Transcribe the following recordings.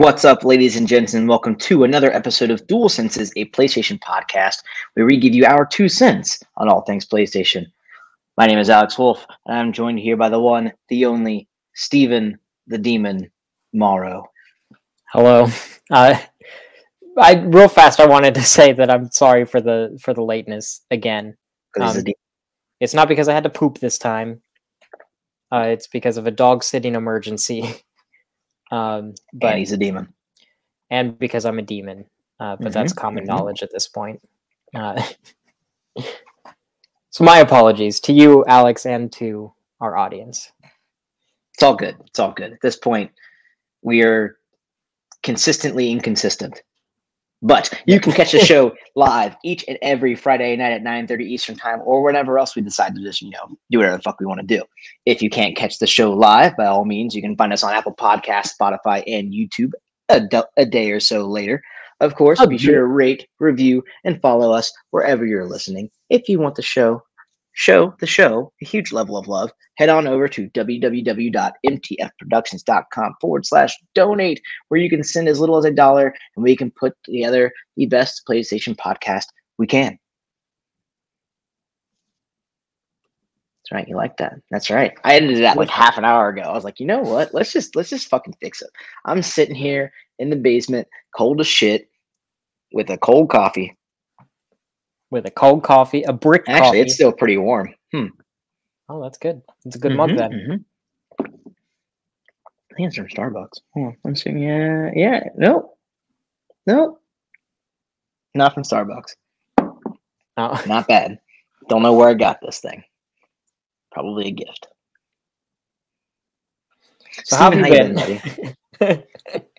What's up, ladies and gents, and welcome to another episode of Dual Senses, a PlayStation podcast, where we give you our two cents on all things PlayStation. My name is Alex Wolf, and I'm joined here by the one, the only, Stephen the Demon Morrow. Hello. Uh, I real fast. I wanted to say that I'm sorry for the for the lateness again. Um, It's not because I had to poop this time. Uh, it's because of a dog sitting emergency. um, but and he's a demon. and because I'm a demon. Uh, but that's common mhm. knowledge at this point. Uh, so my apologies to you, Alex, and to our audience. It's all good. It's all good. At this point, we are consistently inconsistent. But you can catch the show live each and every Friday night at 9:30 Eastern Time or whenever else we decide to just, you know, do whatever the fuck we want to do. If you can't catch the show live, by all means, you can find us on Apple Podcasts, Spotify, and YouTube a, do- a day or so later. Of course, be sure to rate, review, and follow us wherever you're listening. If you want the show, show the show a huge level of love, head on over to www.mtfproductions.com forward slash donate, where you can send as little as a dollar and we can put together the best PlayStation podcast we can. That's right. You like that? That's right. I edited that like half an hour ago. I was like, you know what? Let's just let's just fucking fix it. I'm sitting here in the basement, cold as shit, with a cold coffee. With a cold coffee, a brick Actually, coffee. it's still pretty warm. Hmm. Oh, that's good. It's a good mug Mhm, then. mhm. I think it's from Starbucks. Hold on, I'm seeing. Yeah, yeah. No, no, not from Starbucks. Oh. Not bad. Don't know where I got this thing. Probably a gift. So how have you been?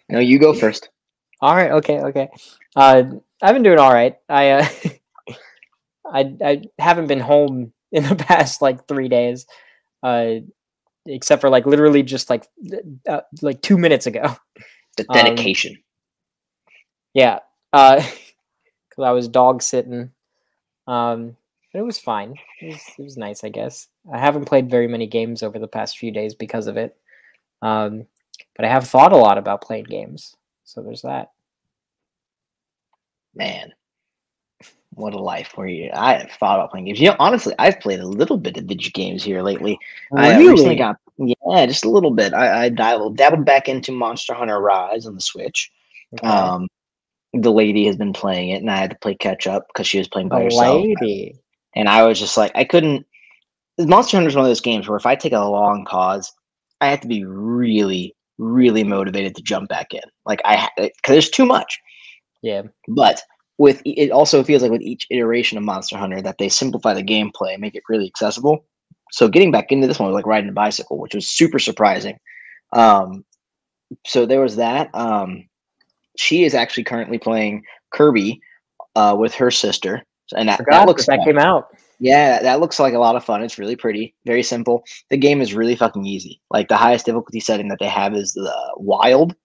No, you go first. all right. Okay. Okay. Uh, I've been doing all right. I uh, I I haven't been home in the past like three days, uh, except for like literally just like uh, like two minutes ago. The Um, dedication. Yeah. Uh, because I was dog sitting. Um, but it was fine. It was, it was nice, I guess. I haven't played very many games over the past few days because of it. Um, but I have thought a lot about playing games. So there's that. Man, what a life where you. I have thought about playing games. You know, honestly, I've played a little bit of video games here lately. I uh, recently got yeah, just a little bit. I, I dabbled dabbled back into Monster Hunter Rise on the Switch. Okay. Um, the lady has been playing it, and I had to play catch up because she was playing by a herself. lady. And I was just like, I couldn't. Monster Hunter is one of those games where if I take a long pause, I have to be really, really motivated to jump back in. Like I, because there's too much. Yeah. But with it also feels like with each iteration of Monster Hunter that they simplify the gameplay, and make it really accessible. So getting back into this one was like riding a bicycle, which was super surprising. Um, so there was that. Um, she is actually currently playing Kirby uh, with her sister, and that, that looks that came out. Yeah, that looks like a lot of fun. It's really pretty, very simple. The game is really fucking easy. Like the highest difficulty setting that they have is the wild,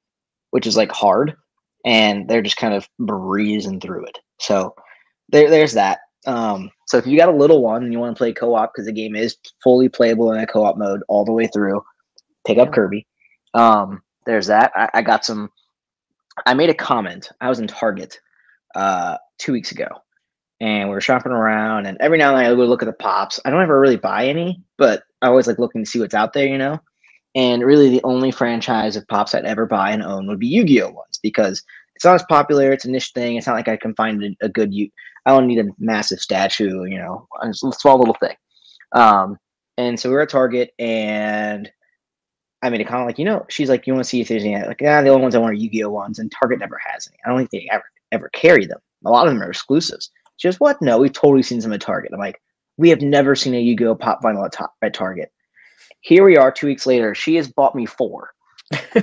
which is like hard, and they're just kind of breezing through it. So there, there's that. Um, so if you got a little one and you want to play co-op because the game is fully playable in a co-op mode all the way through, pick up Kirby. Um, there's that. I, I got some. I made a comment. I was in Target uh, two weeks ago, and we were shopping around. And every now and then I would look at the pops. I don't ever really buy any, but I always like looking to see what's out there, you know. And really, the only franchise of pops I'd ever buy and own would be Yu-Gi-Oh ones because it's not as popular. It's a niche thing. It's not like I can find a, a good. I don't need a massive statue, you know, a small little thing. Um, and so we were at Target, and I made a comment like, you know, she's like, you want to see if there's any like, yeah, the only ones I want are Yu-Gi-Oh ones, and Target never has any. I don't think they ever ever carry them. A lot of them are exclusives. She goes, what? No, we've totally seen some at Target. I'm like, we have never seen a Yu-Gi-Oh pop vinyl at, ta- at Target. Here we are, two weeks later. She has bought me four,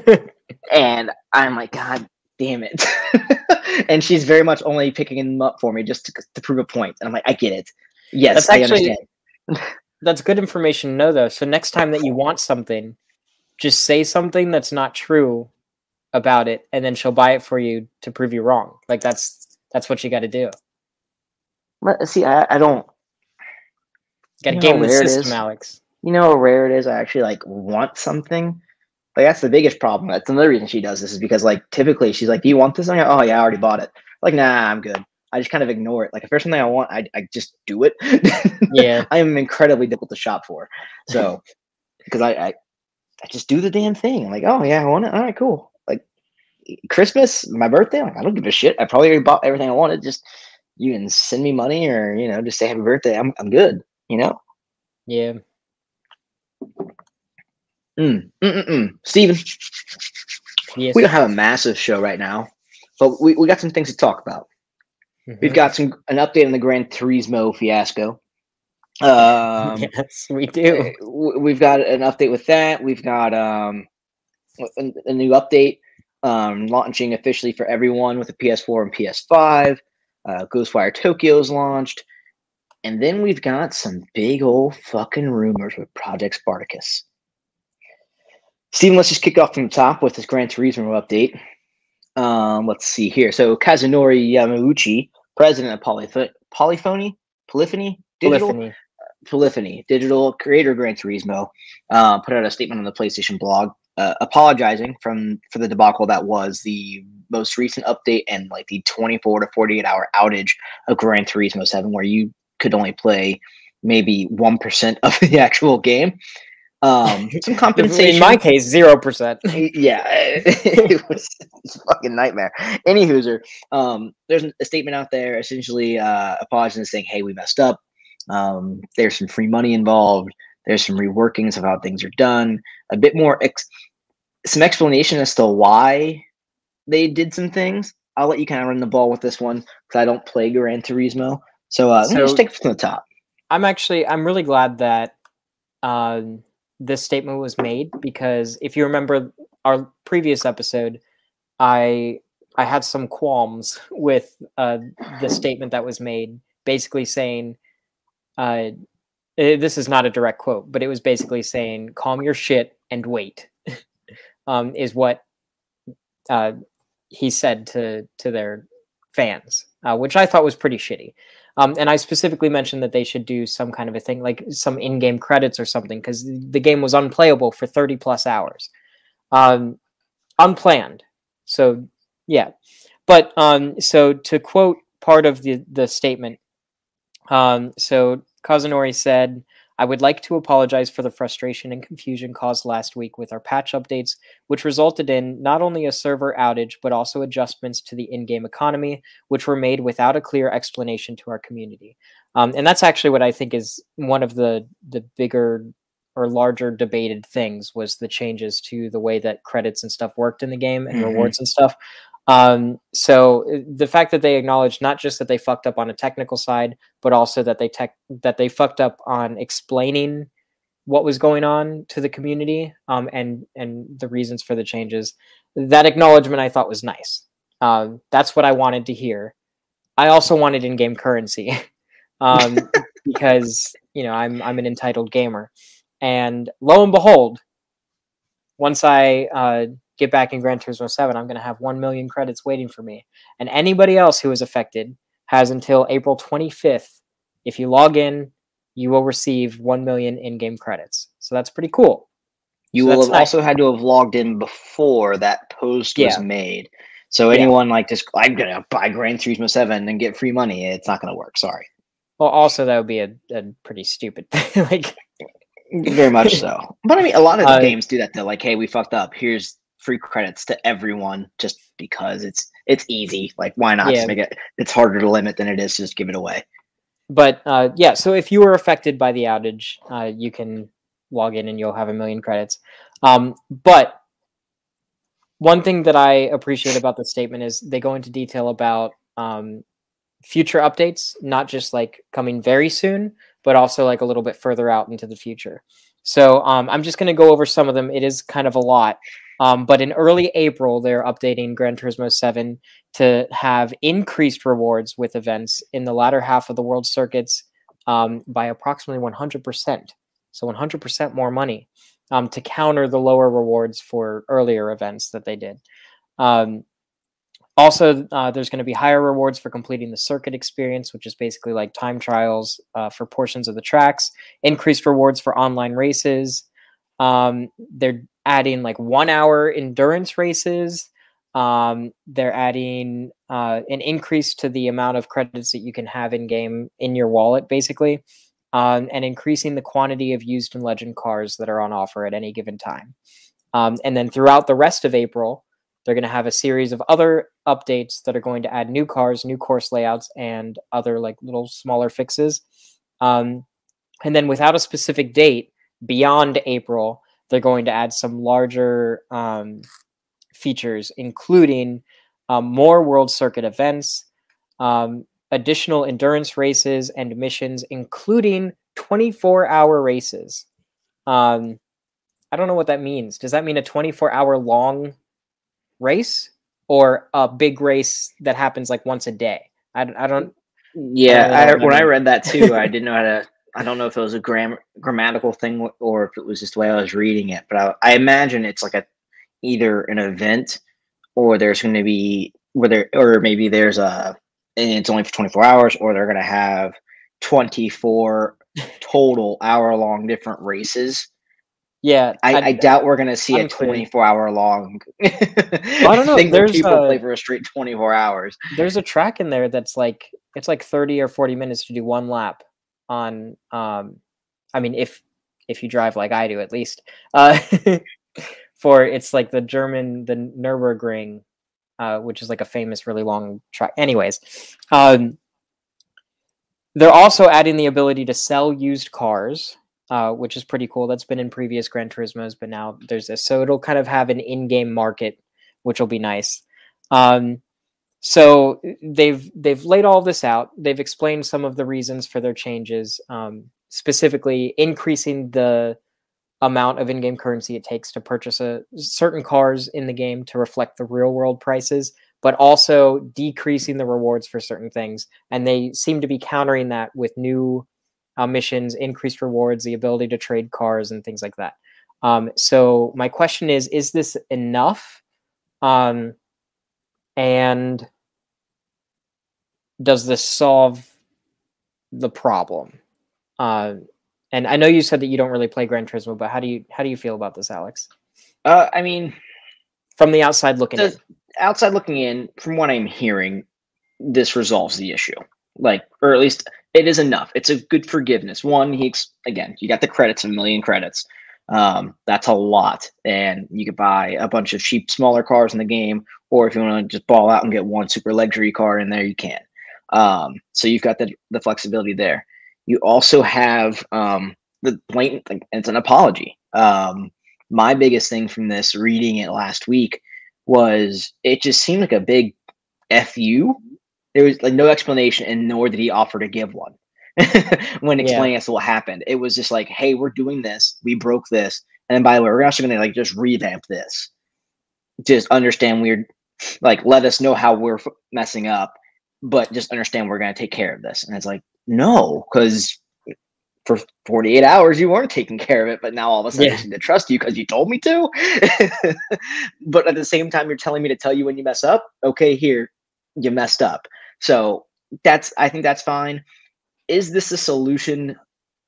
and I'm like, God damn it! and she's very much only picking them up for me just to, to prove a point. And I'm like, I get it. Yes, That's I actually- understand. That's good information to know, though. So next time that you want something, just say something that's not true about it, and then she'll buy it for you to prove you wrong. Like that's that's what you got to do. But, See, I, I don't. Got to know game the system. Alex. You know how rare it is. I actually like want something, Like that's the biggest problem. That's another reason she does this is because like typically she's like, "Do you want this?" I'm like, "Oh yeah, I already bought it." Like, nah, I'm good. I just kind of ignore it. Like if there's something I want, I, I just do it. Yeah. I am incredibly difficult to shop for. So because I, I I just do the damn thing. I'm like, oh yeah, I want it. All right, cool. Like Christmas, my birthday, like I don't give a shit. I probably already bought everything I wanted. Just you can send me money or you know just say happy birthday. I'm I'm good. You know. Yeah. Mm, mm, mm, mm. Steven, Yes. we don't have a massive show right now, but we, we got some things to talk about. We've Mhm. got some an update on the Gran Turismo fiasco. Um, yes, we do. We've got an update with that. We've got um, a, a new update um, launching officially for everyone with a PS4 and PS5. Uh, Ghostwire Tokyo's launched, and then we've got some big old fucking rumors with Project Spartacus. Steven, let's just kick off from the top with this Gran Turismo update. Um, let's see here. So Kazunori Yamauchi, president of Polyph- Polyphony, Polyphony Digital, Polyphony. Polyphony, digital creator of Gran Turismo, uh, put out a statement on the PlayStation blog uh, apologizing from for the debacle that was the most recent update and like the 24 to 48 hour outage of Gran Turismo 7, where you could only play maybe one percent of the actual game. Um, some compensation. In my case, zero percent. yeah, it was, it was a fucking nightmare. Any hooser, um, there's a statement out there essentially uh, apologizing, saying, "Hey, we messed up. Um, there's some free money involved. There's some reworkings of how things are done. A bit more, ex- some explanation as to why they did some things. I'll let you kind of run the ball with this one because I don't play Gran Turismo. So, uh, let me just take it from the top. I'm actually I'm really glad that um, this statement was made because if you remember our previous episode, I I had some qualms with uh, the statement that was made, basically saying, uh, eh, "This is not a direct quote, but it was basically saying, calm your shit and wait." um, is what uh, he said to to their fans, uh, which I thought was pretty shitty. Um, and I specifically mentioned that they should do some kind of a thing, like some in-game credits or something, because the game was unplayable for 30 plus hours, um, unplanned. So yeah, but um, so to quote part of the the statement, um, so Kazunori said, "I would like to apologize for the frustration and confusion caused last week with our patch updates, which resulted in not only a server outage but also adjustments to the in-game economy, which were made without a clear explanation to our community." Um, and that's actually what I think is one of the the bigger or larger debated things was the changes to the way that credits and stuff worked in the game and Mhm. rewards and stuff. Um, so uh, the fact that they acknowledged not just that they fucked up on a technical side, but also that they tech that they fucked up on explaining what was going on to the community um, and and the reasons for the changes. That acknowledgement I thought was nice. Um, that's what I wanted to hear. I also wanted in-game currency um, because you know I'm I'm an entitled gamer, and lo and behold, once I uh, get back in Gran Turismo 7, I'm going to have 1 million credits waiting for me. And anybody else who is affected has until April 25th. If you log in, you will receive 1 million in game credits. So that's pretty cool. You So will have nice. also had to have logged in before that post was made. So Yeah. anyone like just I'm gonna buy Gran Turismo Seven and get free money, it's not gonna work. Sorry, Well, also, that would be a, a pretty stupid thing. like, very much so. But I mean, a lot of Uh, games do that. They're like, hey, we fucked up. Here's free credits to everyone, just because it's it's easy. Like, why not Yeah. just make it? It's harder to limit than it is to just give it away. but uh, yeah, so if you were affected by the outage, uh, you can log in and you'll have a million credits. Um, but one thing that I appreciate about the statement is they go into detail about um, future updates, not just like coming very soon, but also like a little bit further out into the future. So um, I'm just going to go over some of them. It is kind of a lot. Um, but in early April, they're updating Gran Turismo 7 to have increased rewards with events in the latter half of the world circuits um, by approximately 100%. So 100% more money um, to counter the lower rewards for earlier events that they did. Um, also, uh, there's going to be higher rewards for completing the circuit experience, which is basically like time trials uh, for portions of the tracks, increased rewards for online races. Um, they're adding like one hour endurance races. Um, they're adding uh, an increase to the amount of credits that you can have in game in your wallet, basically, um, and increasing the quantity of used and legend cars that are on offer at any given time. Um, and then throughout the rest of April, they're going to have a series of other updates that are going to add new cars, new course layouts, and other like little smaller fixes. Um, and then without a specific date, beyond April, they're going to add some larger um, features, including um, more World Circuit events, um, additional endurance races and missions, including 24 hour races. Um, I don't know what that means. Does that mean a 24 hour long race or a big race that happens like once a day? I, I don't. Yeah, I I, when I read that too, I didn't know how to. I don't know if it was a gram- grammatical thing or if it was just the way I was reading it, but I, I imagine it's like a either an event or there's going to be whether or maybe there's a and it's only for 24 hours or they're going to have 24 total hour long different races yeah i, I, I doubt we're going to see unclear. a 24 hour long well, i don't know thing there's people a, play for a straight 24 hours there's a track in there that's like it's like 30 or 40 minutes to do one lap on um i mean if if you drive like i do at least uh for it's like the German the Nurburgring, uh, which is like a famous really long track. Anyways, um, they're also adding the ability to sell used cars, uh, which is pretty cool. That's been in previous Gran Turismos, but now there's this, so it'll kind of have an in-game market, which will be nice. Um, so they've they've laid all this out. They've explained some of the reasons for their changes, um, specifically increasing the amount of in-game currency it takes to purchase a certain cars in the game to reflect the real world prices but also decreasing the rewards for certain things and they seem to be countering that with new uh, missions increased rewards the ability to trade cars and things like that um, so my question is is this enough um, and does this solve the problem uh, and I know you said that you don't really play Gran Turismo, but how do you how do you feel about this, Alex? Uh, I mean, from the outside looking the, in. Outside looking in, from what I'm hearing, this resolves the issue. Like, or at least it is enough. It's a good forgiveness. One, he again, you got the credits, a million credits. Um, that's a lot, and you could buy a bunch of cheap, smaller cars in the game, or if you want to just ball out and get one super luxury car in there, you can. Um, so you've got the the flexibility there you also have um, the blatant it's an apology um, my biggest thing from this reading it last week was it just seemed like a big fu there was like no explanation and nor did he offer to give one when explaining yeah. to what happened it was just like hey we're doing this we broke this and then by the way we're actually going to like just revamp this just understand we're like let us know how we're messing up but just understand we're going to take care of this and it's like no, because for 48 hours you weren't taking care of it, but now all of a sudden yeah. I need to trust you because you told me to. but at the same time, you're telling me to tell you when you mess up. Okay, here, you messed up. So that's I think that's fine. Is this a solution?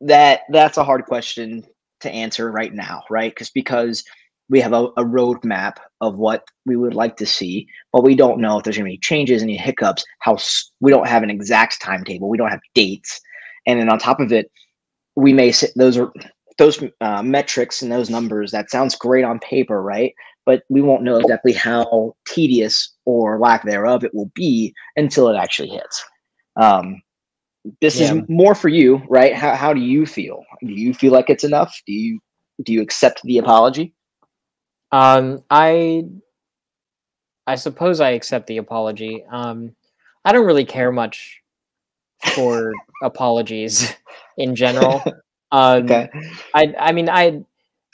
That that's a hard question to answer right now, right? Because because we have a, a roadmap of what we would like to see, but we don't know if there's going to be changes, any hiccups. How we don't have an exact timetable, we don't have dates, and then on top of it, we may say those are those uh, metrics and those numbers. That sounds great on paper, right? But we won't know exactly how tedious or lack thereof it will be until it actually hits. Um, this yeah. is more for you, right? How how do you feel? Do you feel like it's enough? Do you do you accept the apology? Um, I I suppose I accept the apology. Um, I don't really care much for apologies in general. Um, okay. I I mean I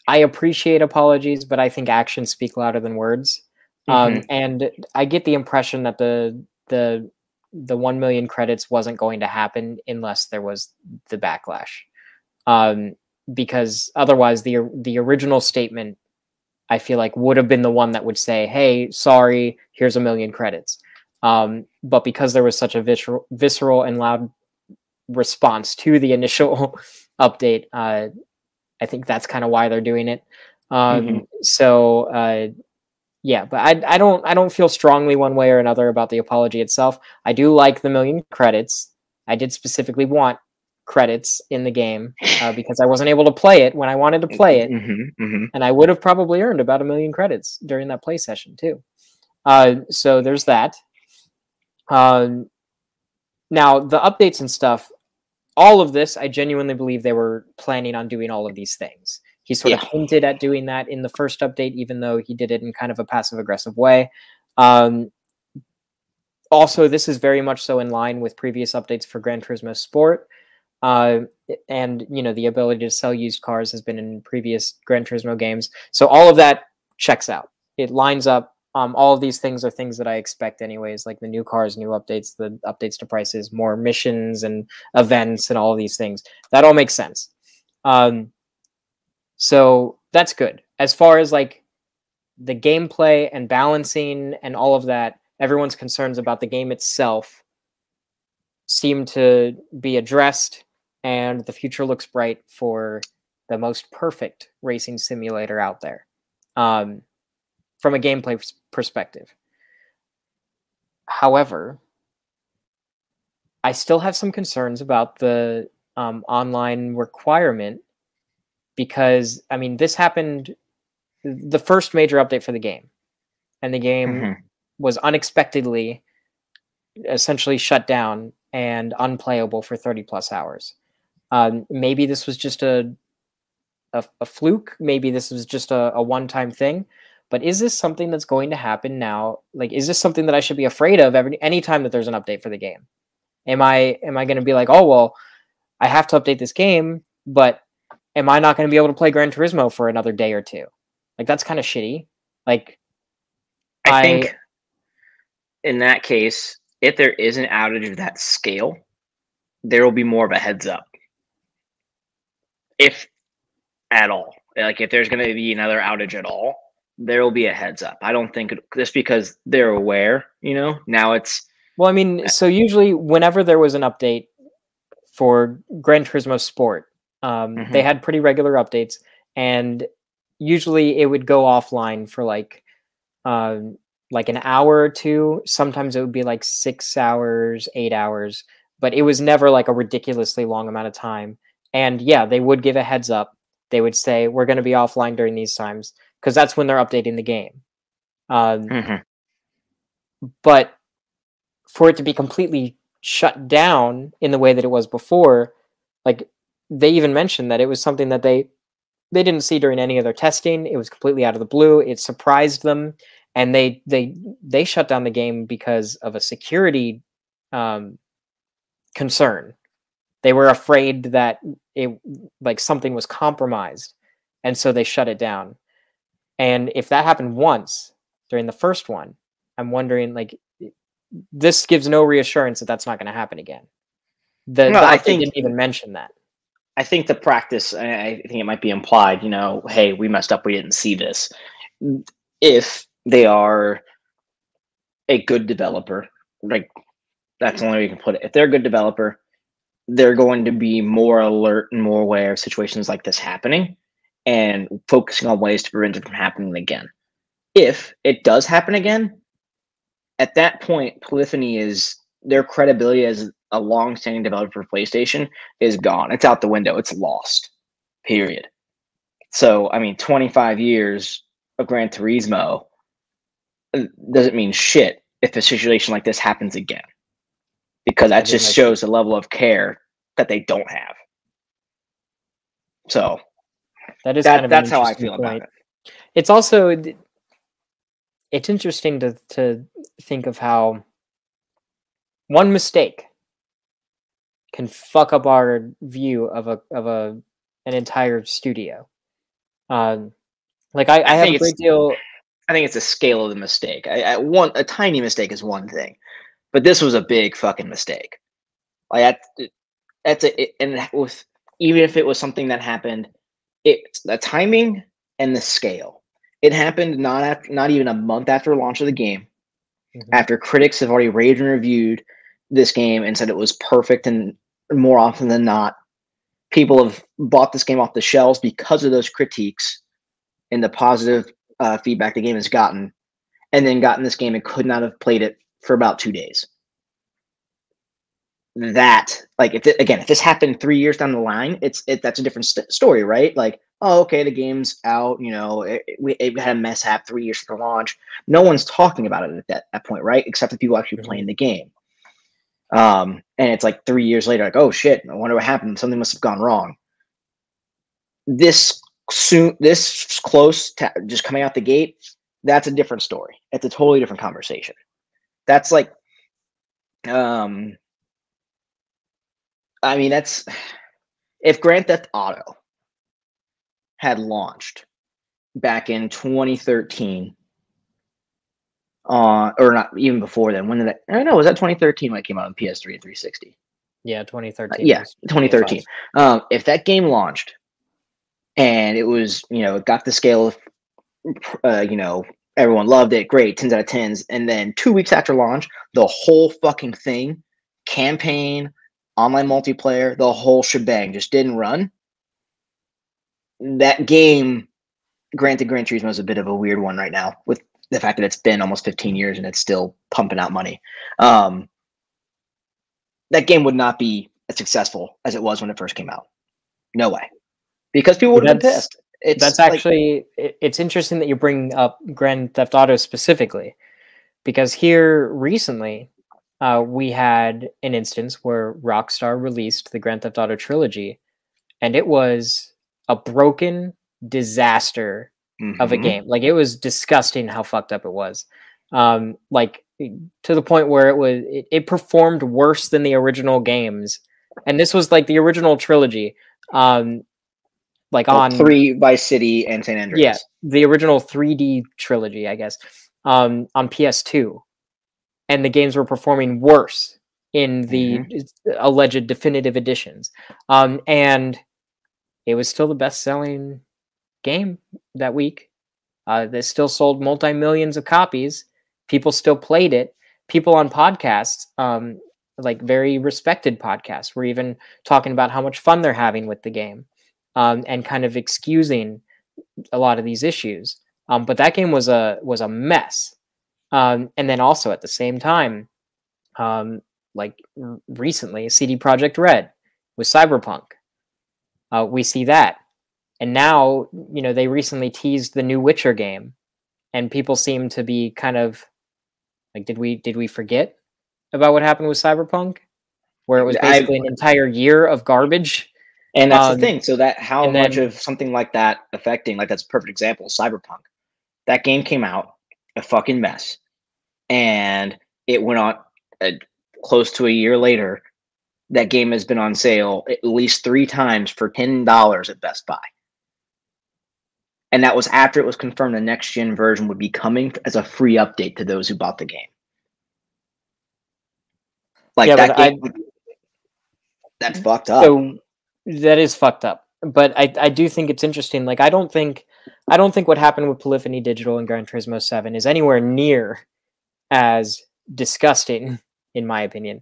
I appreciate apologies, but I think actions speak louder than words. Um, mm-hmm. and I get the impression that the the the one million credits wasn't going to happen unless there was the backlash. Um, because otherwise, the the original statement I feel like would have been the one that would say, "Hey, sorry, here's a million credits." Um, but because there was such a visceral, visceral and loud response to the initial update, uh, I think that's kind of why they're doing it. Um, mm-hmm. So uh, yeah, but I I don't I don't feel strongly one way or another about the apology itself. I do like the million credits. I did specifically want credits in the game uh, because I wasn't able to play it when I wanted to play it, mm-hmm, mm-hmm. and I would have probably earned about a million credits during that play session too. Uh, so there's that. Um, now the updates and stuff, all of this, I genuinely believe they were planning on doing all of these things. He sort yeah. of hinted at doing that in the first update, even though he did it in kind of a passive aggressive way. Um, also, this is very much so in line with previous updates for Gran Turismo Sport. Uh, and you know the ability to sell used cars has been in previous Gran Turismo games, so all of that checks out. It lines up. Um, all of these things are things that I expect, anyways. Like the new cars, new updates, the updates to prices, more missions and events, and all of these things. That all makes sense. Um, so that's good. As far as like the gameplay and balancing and all of that, everyone's concerns about the game itself seem to be addressed, and the future looks bright for the most perfect racing simulator out there um, from a gameplay perspective. However, I still have some concerns about the um, online requirement because I mean this happened the first major update for the game, and the game mm-hmm. was unexpectedly essentially shut down and unplayable for 30 plus hours. Um, maybe this was just a, a, a fluke. Maybe this was just a, a one time thing. But is this something that's going to happen now? Like, is this something that I should be afraid of every anytime that there's an update for the game? Am I am I going to be like, oh well, I have to update this game, but am I not going to be able to play Gran Turismo for another day or two? Like that's kind of shitty. Like I, I think in that case, if there is an outage of that scale, there will be more of a heads up. If at all. Like if there's going to be another outage at all, there will be a heads up. I don't think it, just because they're aware, you know. Now it's well, I mean, so usually whenever there was an update for Gran Turismo Sport, um, mm-hmm. They had pretty regular updates, and usually it would go offline for like uh, like an hour or two. Sometimes it would be like six hours, eight hours, but it was never like a ridiculously long amount of time. And yeah, they would give a heads up. They would say we're going to be offline during these times because that's when they're updating the game. Um, mm-hmm. But for it to be completely shut down in the way that it was before, like they even mentioned that it was something that they they didn't see during any of their testing. It was completely out of the blue. It surprised them, and they they they shut down the game because of a security um, concern. They were afraid that it like something was compromised, and so they shut it down. And if that happened once during the first one, I'm wondering like this gives no reassurance that that's not going to happen again. The, no, the I think they didn't even mention that. I think the practice, I think it might be implied, you know, hey, we messed up, we didn't see this. If they are a good developer, like that's the only way you can put it. If they're a good developer, they're going to be more alert and more aware of situations like this happening and focusing on ways to prevent it from happening again. If it does happen again, at that point, Polyphony is their credibility as a long-standing developer for PlayStation is gone. It's out the window. It's lost. Period. So, I mean, 25 years of Gran Turismo uh, doesn't mean shit if a situation like this happens again. Because that just shows the level of care that they don't have. So, that is that, kind of that's how I feel point. about it. It's also it's interesting to to think of how one mistake can fuck up our view of a of a an entire studio. Um, like I, I, I have a great deal. I think it's a scale of the mistake. I, I, one a tiny mistake is one thing, but this was a big fucking mistake. Like that, that's a it, and with even if it was something that happened, it's the timing and the scale. It happened not after, not even a month after launch of the game, mm-hmm. after critics have already raved and reviewed this game and said it was perfect and more often than not, people have bought this game off the shelves because of those critiques and the positive uh, feedback the game has gotten, and then gotten this game and could not have played it for about two days. That, like, if it, again, if this happened three years down the line, it's it that's a different st- story, right? Like, oh, okay, the game's out. You know, it, it, it had a mishap three years for launch. No one's talking about it at that, that point, right? Except the people actually mm-hmm. playing the game. Um, and it's like three years later, like, oh shit, I wonder what happened. Something must have gone wrong. This soon, this close to just coming out the gate, that's a different story. It's a totally different conversation. That's like, um, I mean, that's if Grand Theft Auto had launched back in 2013 uh, or not even before then. When did that? I don't know. Was that 2013 when it came out on PS3 and 360? Yeah, 2013. Uh, yeah, 2013. Um, if that game launched and it was, you know, it got the scale of, uh, you know, everyone loved it, great, 10s out of 10s, and then two weeks after launch, the whole fucking thing, campaign, online multiplayer, the whole shebang just didn't run. That game, granted, Gran Turismo is a bit of a weird one right now with the fact that it's been almost 15 years and it's still pumping out money. Um, that game would not be as successful as it was when it first came out. No way, because people would have been pissed. It's that's like, actually it's interesting that you bring up Grand Theft Auto specifically, because here recently uh, we had an instance where Rockstar released the Grand Theft Auto trilogy, and it was a broken disaster mm-hmm. of a mm-hmm. game. Like it was disgusting how fucked up it was. Um, like to the point where it was it, it performed worse than the original games. And this was like the original trilogy. Um, like on three Vice City and San Andreas. Yeah, the original 3D trilogy, I guess, um, on PS2, and the games were performing worse in the mm-hmm. alleged definitive editions, um, and it was still the best-selling game that week. Uh, that still sold multi millions of copies. People still played it. People on podcasts, um, like very respected podcasts, were even talking about how much fun they're having with the game um, and kind of excusing a lot of these issues. Um, but that game was a was a mess. Um, and then also at the same time, um, like recently, CD Projekt Red with Cyberpunk. Uh, we see that and now, you know, they recently teased the new Witcher game, and people seem to be kind of like, did we did we forget about what happened with Cyberpunk, where it was basically I, an entire year of garbage? And that's um, the thing. So that how much then, of something like that affecting, like that's a perfect example, Cyberpunk. That game came out a fucking mess, and it went on a, close to a year later. That game has been on sale at least three times for ten dollars at Best Buy and that was after it was confirmed the next gen version would be coming as a free update to those who bought the game. Like yeah, that game, I, that's fucked up. So that is fucked up. But I, I do think it's interesting. Like I don't think I don't think what happened with Polyphony Digital and Gran Turismo 7 is anywhere near as disgusting, in my opinion,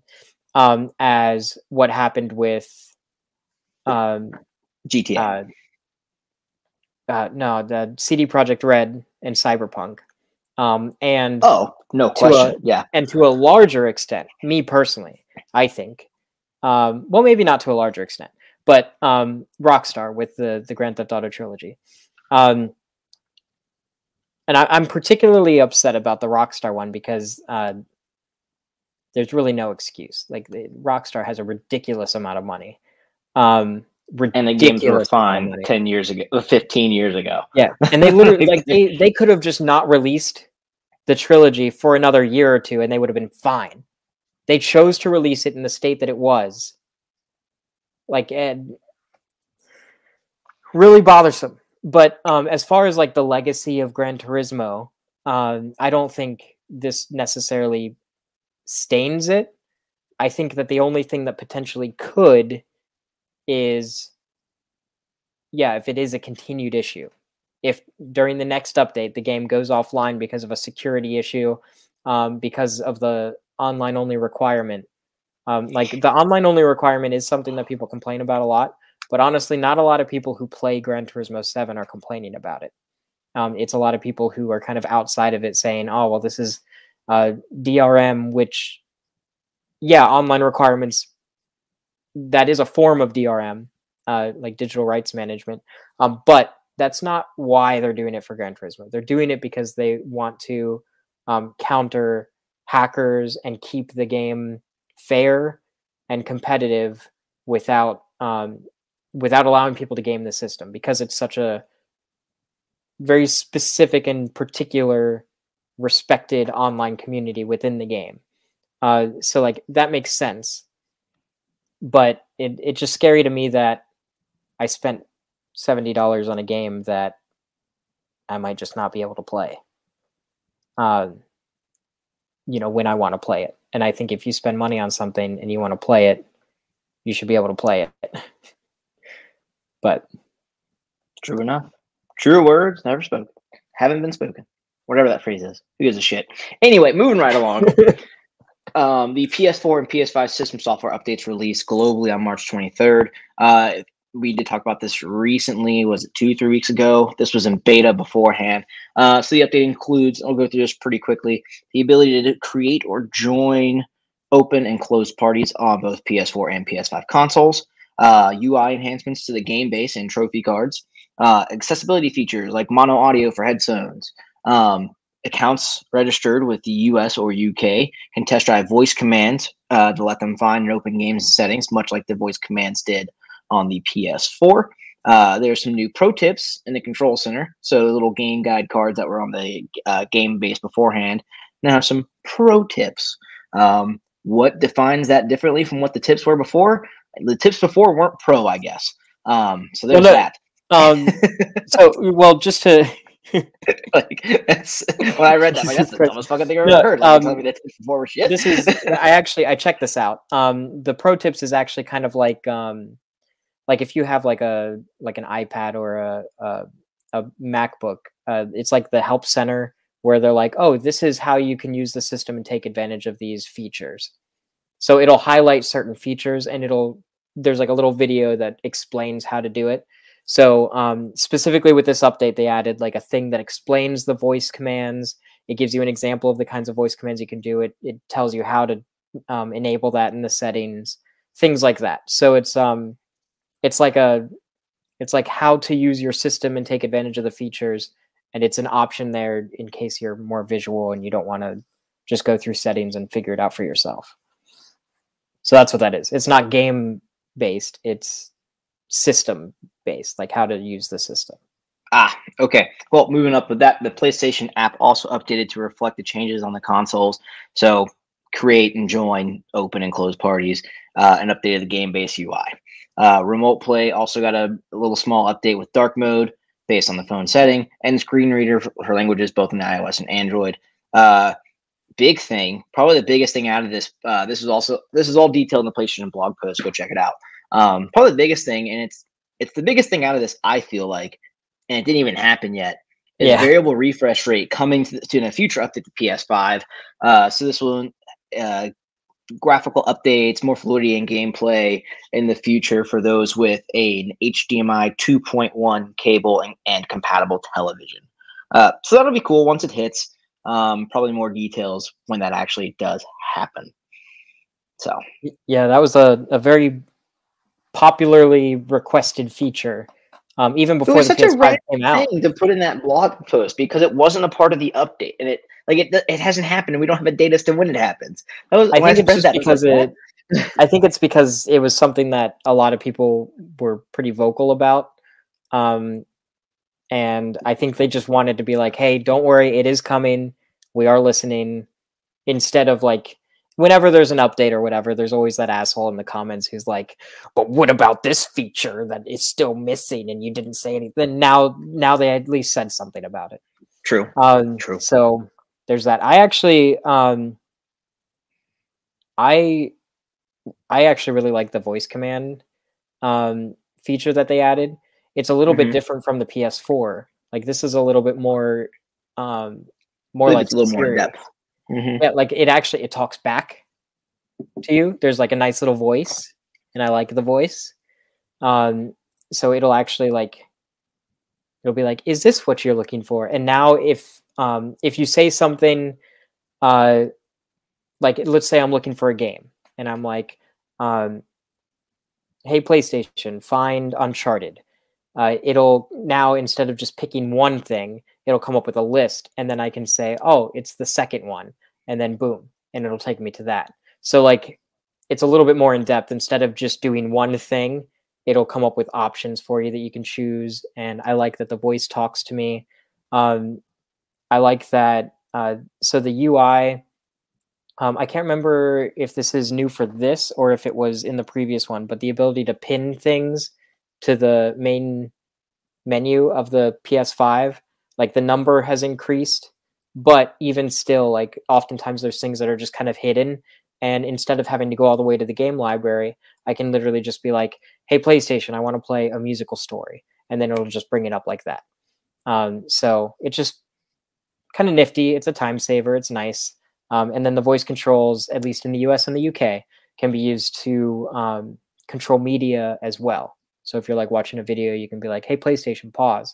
um, as what happened with um, GTA. Uh, uh, no, the CD Projekt Red and Cyberpunk. Um, and oh, no question. A, yeah. And to a larger extent, me personally, I think, um, well, maybe not to a larger extent, but um, Rockstar with the, the Grand Theft Auto trilogy. Um, and I, am particularly upset about the Rockstar one because uh, there's really no excuse. Like, the, Rockstar has a ridiculous amount of money. Um, and the games were fine 10 years ago 15 years ago. Yeah and they literally like they, they could have just not released the trilogy for another year or two and they would have been fine. They chose to release it in the state that it was. Like and really bothersome. But um as far as like the legacy of gran turismo um i don't think this necessarily stains it. I think that the only thing that potentially could is yeah, if it is a continued issue. If during the next update the game goes offline because of a security issue, um, because of the online only requirement, um, like the online only requirement is something that people complain about a lot, but honestly, not a lot of people who play Gran Turismo 7 are complaining about it. Um, it's a lot of people who are kind of outside of it saying, "Oh, well, this is uh, DRM," which, yeah, online requirements. That is a form of DRM, uh, like digital rights management, um, but that's not why they're doing it for Gran Turismo. They're doing it because they want to um, counter hackers and keep the game fair and competitive without um, without allowing people to game the system because it's such a very specific and particular respected online community within the game. Uh, so like that makes sense, but it it's just scary to me that I spent seventy dollars on a game that I might just not be able to play. Uh, you know when I want to play it, and I think if you spend money on something and you want to play it, you should be able to play it. but true enough. True words never spoken. Haven't been spoken. Whatever that phrase is. Who gives a shit? Anyway, moving right along. um, the PS4 and PS5 system software updates released globally on March 23rd. Uh, we did talk about this recently. Was it two, three weeks ago? This was in beta beforehand. Uh, so the update includes, I'll go through this pretty quickly, the ability to create or join open and closed parties on both PS4 and PS5 consoles, uh, UI enhancements to the game base and trophy cards, uh, accessibility features like mono audio for headphones, um, accounts registered with the US or UK can test drive voice commands uh, to let them find and open games and settings, much like the voice commands did on the PS4. Uh, there's some new pro tips in the control center. So the little game guide cards that were on the uh, game base beforehand now have some pro tips. Um, what defines that differently from what the tips were before? The tips before weren't pro, I guess. Um, so there's well, that. Um, so, well, just to like that's when I read that, like, that's the dumbest fucking thing I've ever no, heard. Like, um, me before shit. This is I actually I checked this out. Um, the pro tips is actually kind of like um, like if you have like a like an iPad or a a, a MacBook, uh, it's like the help center where they're like, oh, this is how you can use the system and take advantage of these features. So it'll highlight certain features and it'll there's like a little video that explains how to do it. So um, specifically with this update, they added like a thing that explains the voice commands. It gives you an example of the kinds of voice commands you can do. It it tells you how to um, enable that in the settings, things like that. So it's um it's like a it's like how to use your system and take advantage of the features and it's an option there in case you're more visual and you don't want to just go through settings and figure it out for yourself so that's what that is it's not game based it's system based like how to use the system ah okay well moving up with that the playstation app also updated to reflect the changes on the consoles so create and join open and close parties uh, and updated the game based ui uh, remote play also got a, a, little small update with dark mode based on the phone setting and screen reader for languages both in iOS and Android. Uh, big thing, probably the biggest thing out of this. Uh, this is also this is all detailed in the PlayStation blog post. Go check it out. Um, probably the biggest thing, and it's it's the biggest thing out of this. I feel like, and it didn't even happen yet. Is yeah. variable refresh rate coming to, to in a future update to PS5. Uh, so this will uh, graphical updates, more fluidity in gameplay in the future for those with an HDMI 2.1 cable and, and compatible television. Uh, so that'll be cool once it hits. Um, probably more details when that actually does happen. So yeah, that was a, a very popularly requested feature. Um, even before it was the such PS5 a right came out. thing to put in that blog post because it wasn't a part of the update, and it like it, it hasn't happened, and we don't have a date as to when it happens. Was, I think it's just because it. I think it's because it was something that a lot of people were pretty vocal about, um, and I think they just wanted to be like, "Hey, don't worry, it is coming. We are listening." Instead of like, whenever there's an update or whatever, there's always that asshole in the comments who's like, "But what about this feature that is still missing and you didn't say anything?" Now, now they at least said something about it. True. Um, True. So there's that. I actually, um, I, I actually really like the voice command um, feature that they added. It's a little mm-hmm. bit different from the PS4. Like this is a little bit more, um, more like a little more depth. Mm-hmm. Yeah, like it actually it talks back to you. There's like a nice little voice, and I like the voice. Um, so it'll actually like it'll be like, "Is this what you're looking for?" And now, if um, if you say something, uh, like let's say I'm looking for a game, and I'm like, um, "Hey, PlayStation, find Uncharted." Uh, it'll now instead of just picking one thing, it'll come up with a list, and then I can say, "Oh, it's the second one," and then boom, and it'll take me to that. So like, it's a little bit more in depth. Instead of just doing one thing, it'll come up with options for you that you can choose. And I like that the voice talks to me. Um, I like that. Uh, so the UI, um, I can't remember if this is new for this or if it was in the previous one, but the ability to pin things to the main menu of the PS5, like the number has increased, but even still, like oftentimes there's things that are just kind of hidden. And instead of having to go all the way to the game library, I can literally just be like, hey, PlayStation, I want to play a musical story. And then it'll just bring it up like that. Um, so it's just kind of nifty. It's a time saver. It's nice. Um, and then the voice controls, at least in the US and the UK, can be used to um, control media as well. So if you're like watching a video, you can be like, hey, PlayStation, pause.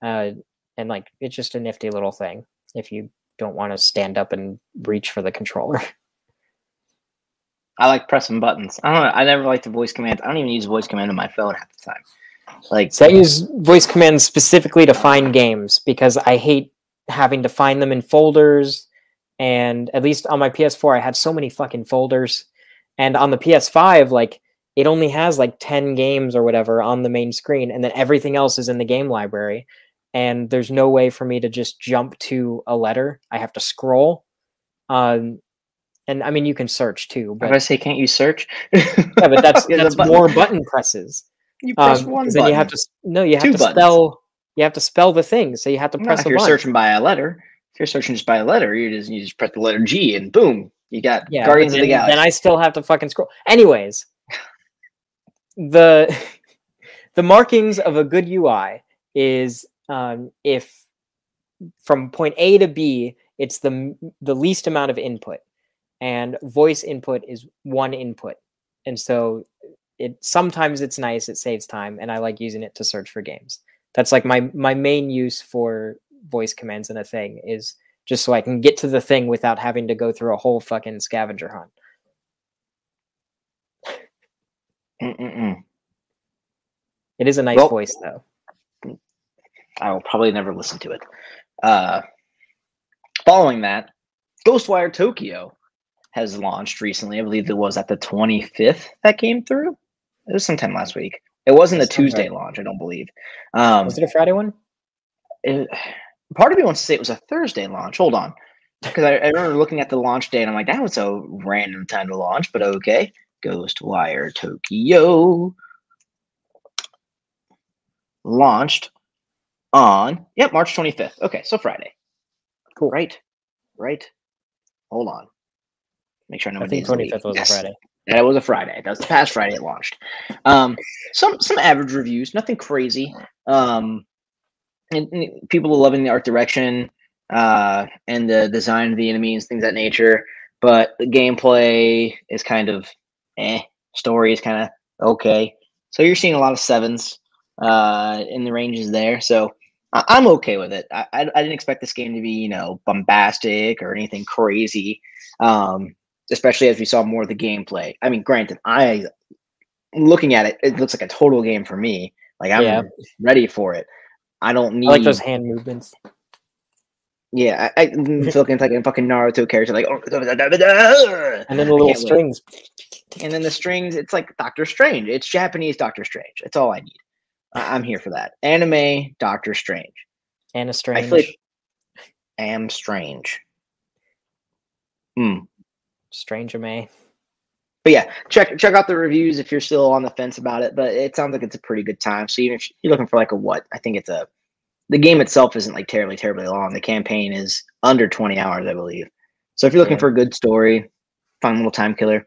Uh, and like, it's just a nifty little thing if you don't want to stand up and reach for the controller. I like pressing buttons. I don't know. I never like the voice commands. I don't even use voice command on my phone half the time. Like so I use voice commands specifically to find games because I hate having to find them in folders. And at least on my PS4, I had so many fucking folders. And on the PS5, like it only has like 10 games or whatever on the main screen, and then everything else is in the game library. And there's no way for me to just jump to a letter. I have to scroll. Um, and I mean, you can search too. But I say, can't you search? yeah, but that's that's button. more button presses. You press um, one. Button. Then you have to no, you have Two to buttons. spell. You have to spell the thing, so you have to press. if you're button. searching by a letter, if you're searching just by a letter, you just you just press the letter G, and boom, you got yeah, Guardians then, of the Galaxy. Then I still have to fucking scroll. Anyways, the the markings of a good UI is um, if from point A to B, it's the the least amount of input and voice input is one input. And so it sometimes it's nice it saves time and i like using it to search for games. That's like my my main use for voice commands in a thing is just so i can get to the thing without having to go through a whole fucking scavenger hunt Mm-mm-mm. it is a nice well, voice though i will probably never listen to it uh following that ghostwire tokyo has launched recently. I believe it was at the 25th that came through. It was sometime last week. It wasn't a Tuesday launch, I don't believe. Um, was it a Friday one? It, part of me wants to say it was a Thursday launch. Hold on. Because I, I, remember looking at the launch date and I'm like, that was a random time to launch, but okay. Ghostwire Tokyo launched on, yep, March 25th. Okay, so Friday. Cool. Right. Right. Hold on. Make sure I know I think twenty fifth was yes. a Friday. That was a Friday. That was the past Friday it launched. Um, some some average reviews, nothing crazy. Um, and, and people are loving the art direction uh, and the design of the enemies, things that nature. But the gameplay is kind of eh. Story is kind of okay. So you're seeing a lot of sevens uh, in the ranges there. So I- am okay with it. I-, I, I didn't expect this game to be you know bombastic or anything crazy. Um, especially as we saw more of the gameplay. I mean, granted, I looking at it, it looks like a total game for me. Like I'm yeah. ready for it. I don't need I like those hand movements. Yeah, I, I feel like a fucking Naruto character, like oh, and then the little strings, wait. And then the strings. It's like Doctor Strange. It's Japanese Doctor Strange. It's all I need. I'm here for that. Anime Doctor Strange. Anna Strange. I feel like am strange. Hmm. Stranger May. But yeah, check check out the reviews if you're still on the fence about it. But it sounds like it's a pretty good time. So even if you're looking for like a what, I think it's a the game itself isn't like terribly terribly long. The campaign is under 20 hours, I believe. So if you're looking yeah. for a good story, fun little time killer,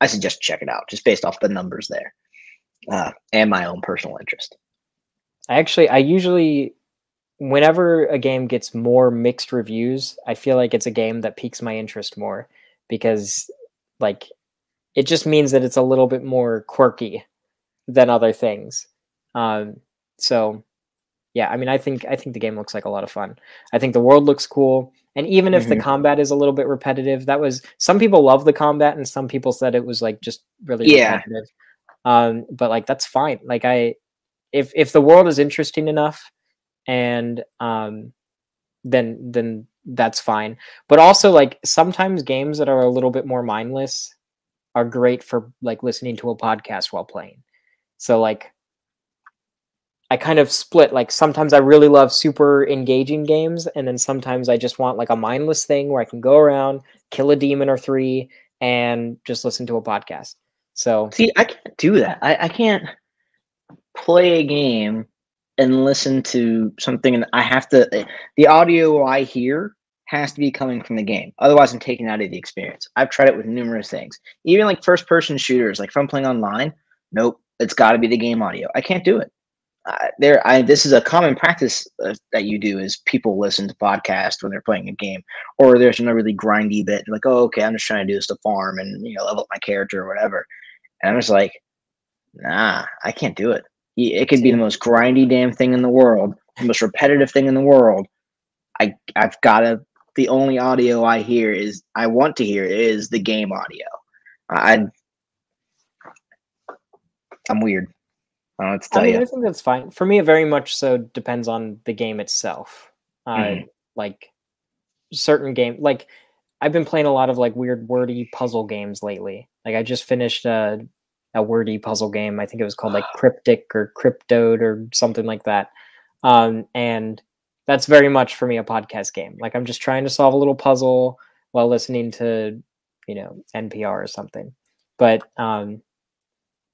I suggest check it out just based off the numbers there uh, and my own personal interest. I actually, I usually, whenever a game gets more mixed reviews, I feel like it's a game that piques my interest more because like it just means that it's a little bit more quirky than other things. Um, so yeah, I mean, I think I think the game looks like a lot of fun. I think the world looks cool, and even if mm-hmm. the combat is a little bit repetitive, that was some people love the combat, and some people said it was like just really yeah. repetitive. Um, but like that's fine. Like I, if if the world is interesting enough, and um, then then that's fine. But also like sometimes games that are a little bit more mindless are great for like listening to a podcast while playing. So like I kind of split. Like sometimes I really love super engaging games, and then sometimes I just want like a mindless thing where I can go around, kill a demon or three, and just listen to a podcast. So see, I can't do that. I, I can't play a game and listen to something, and I have to. The audio I hear has to be coming from the game. Otherwise, I'm taken out of the experience. I've tried it with numerous things, even like first person shooters. Like if I'm playing online, nope, it's got to be the game audio. I can't do it there I this is a common practice uh, that you do is people listen to podcasts when they're playing a game or there's a really grindy bit like oh okay I'm just trying to do this to farm and you know level up my character or whatever. And I'm just like nah I can't do it. It could be the most grindy damn thing in the world the most repetitive thing in the world. I I've got to the only audio I hear is I want to hear is the game audio. I I'm weird I don't to tell I mean. I think that's fine. For me, it very much so depends on the game itself. Uh, mm. Like certain game, like I've been playing a lot of like weird wordy puzzle games lately. Like I just finished a a wordy puzzle game. I think it was called like Cryptic or Cryptode or something like that. Um, and that's very much for me a podcast game. Like I'm just trying to solve a little puzzle while listening to, you know, NPR or something. But um,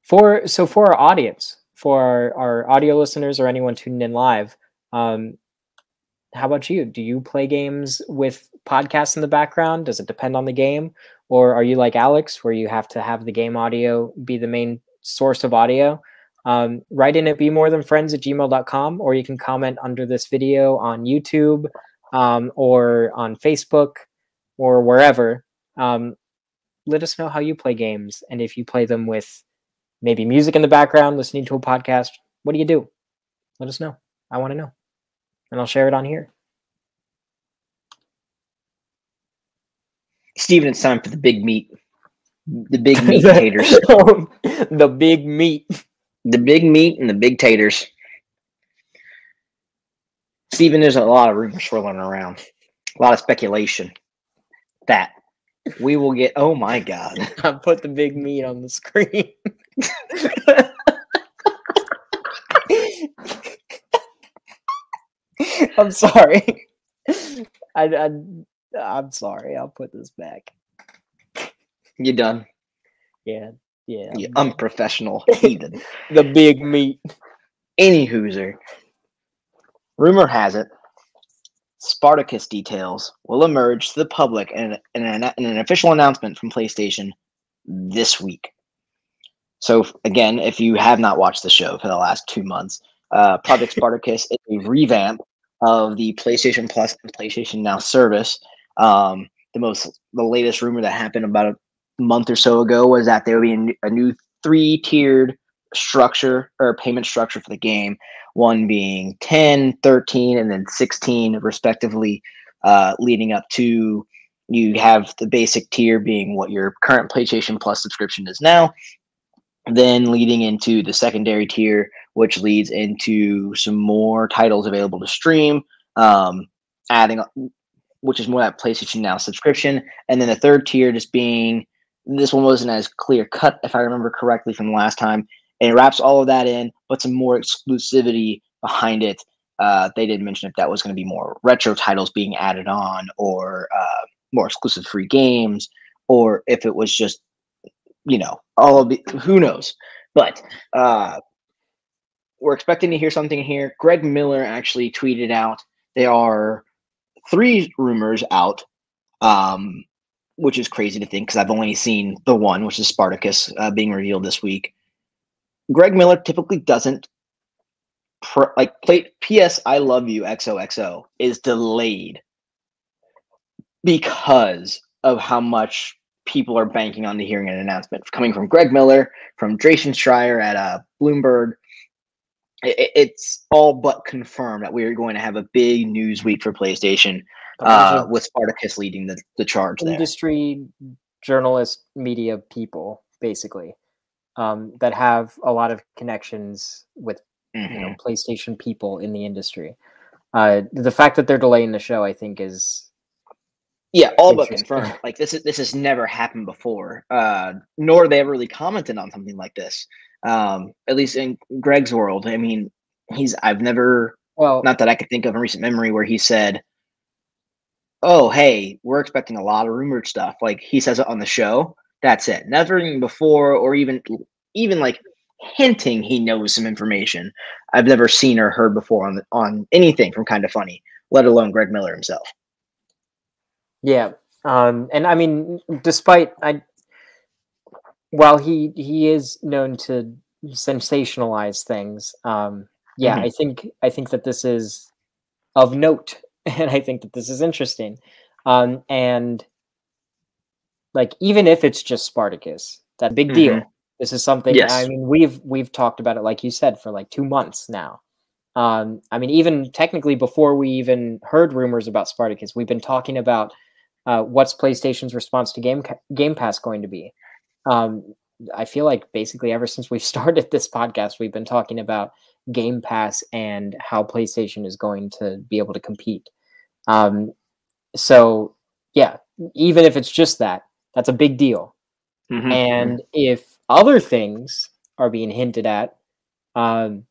for so for our audience, for our, our audio listeners or anyone tuning in live, um, how about you? Do you play games with podcasts in the background? Does it depend on the game? Or are you like Alex, where you have to have the game audio be the main source of audio? Um, write in at be more than friends at gmail.com, or you can comment under this video on YouTube um, or on Facebook or wherever. Um, let us know how you play games and if you play them with maybe music in the background, listening to a podcast. What do you do? Let us know. I want to know. And I'll share it on here. Steven, it's time for the big meat. The big meat taters. the big meat. The big meat and the big taters. Steven, there's a lot of rumors swirling around. A lot of speculation that we will get. Oh my God. I put the big meat on the screen. I'm sorry. I, I I'm sorry. I'll put this back. You done? Yeah, yeah. You unprofessional heathen. the big meat. Any hooser. Rumor has it, Spartacus details will emerge to the public in, in, an, in an official announcement from PlayStation this week. So again, if you have not watched the show for the last two months, uh, Project Spartacus is a revamp of the PlayStation Plus and PlayStation Now service. Um, the most, the latest rumor that happened about a month or so ago was that there would be a, a new three-tiered structure or payment structure for the game. One being 10, 13, and then 16, respectively, uh, leading up to you have the basic tier being what your current PlayStation Plus subscription is now, then leading into the secondary tier, which leads into some more titles available to stream, um, adding, which is more that PlayStation Now subscription, and then the third tier just being this one wasn't as clear cut, if I remember correctly from the last time. And it wraps all of that in, but some more exclusivity behind it. Uh, they didn't mention if that was going to be more retro titles being added on, or uh, more exclusive free games, or if it was just you know, all of the who knows. But uh, we're expecting to hear something here. Greg Miller actually tweeted out there are three rumors out, um, which is crazy to think because I've only seen the one, which is Spartacus, uh, being revealed this week. Greg Miller typically doesn't pr- like play PS I love you XOXO is delayed because of how much people are banking on to hearing an announcement coming from Greg Miller, from Jason Schreier at uh, Bloomberg. it, it's all but confirmed that we are going to have a big news week for PlayStation uh, with Spartacus leading the, the charge there. Industry journalist, media people, basically, um, that have a lot of connections with mm-hmm. you know mm-hmm. PlayStation people in the industry. Uh, the fact that they're delaying the show, I think, is yeah, all but confirmed. Like this is this has never happened before. Uh, nor they ever really commented on something like this. Um, at least in Greg's world. I mean, he's I've never well not that I could think of in recent memory where he said, Oh, hey, we're expecting a lot of rumored stuff. Like he says it on the show. That's it. Never even before or even even like hinting he knows some information I've never seen or heard before on the, on anything from Kinda Funny, let alone Greg Miller himself. Yeah, um, and I mean, despite I, while he he is known to sensationalize things, um, yeah, mm-hmm. I think I think that this is of note, and I think that this is interesting, um, and like even if it's just Spartacus, that big mm-hmm. deal. This is something. Yes. I mean, we've we've talked about it, like you said, for like two months now. Um, I mean, even technically before we even heard rumors about Spartacus, we've been talking about uh, what's PlayStation's response to Game Game Pass going to be? Um, I feel like basically ever since we've started this podcast, we've been talking about Game Pass and how PlayStation is going to be able to compete. Um, so yeah, even if it's just that, that's a big deal. Mm-hmm. And if other things are being hinted at, um,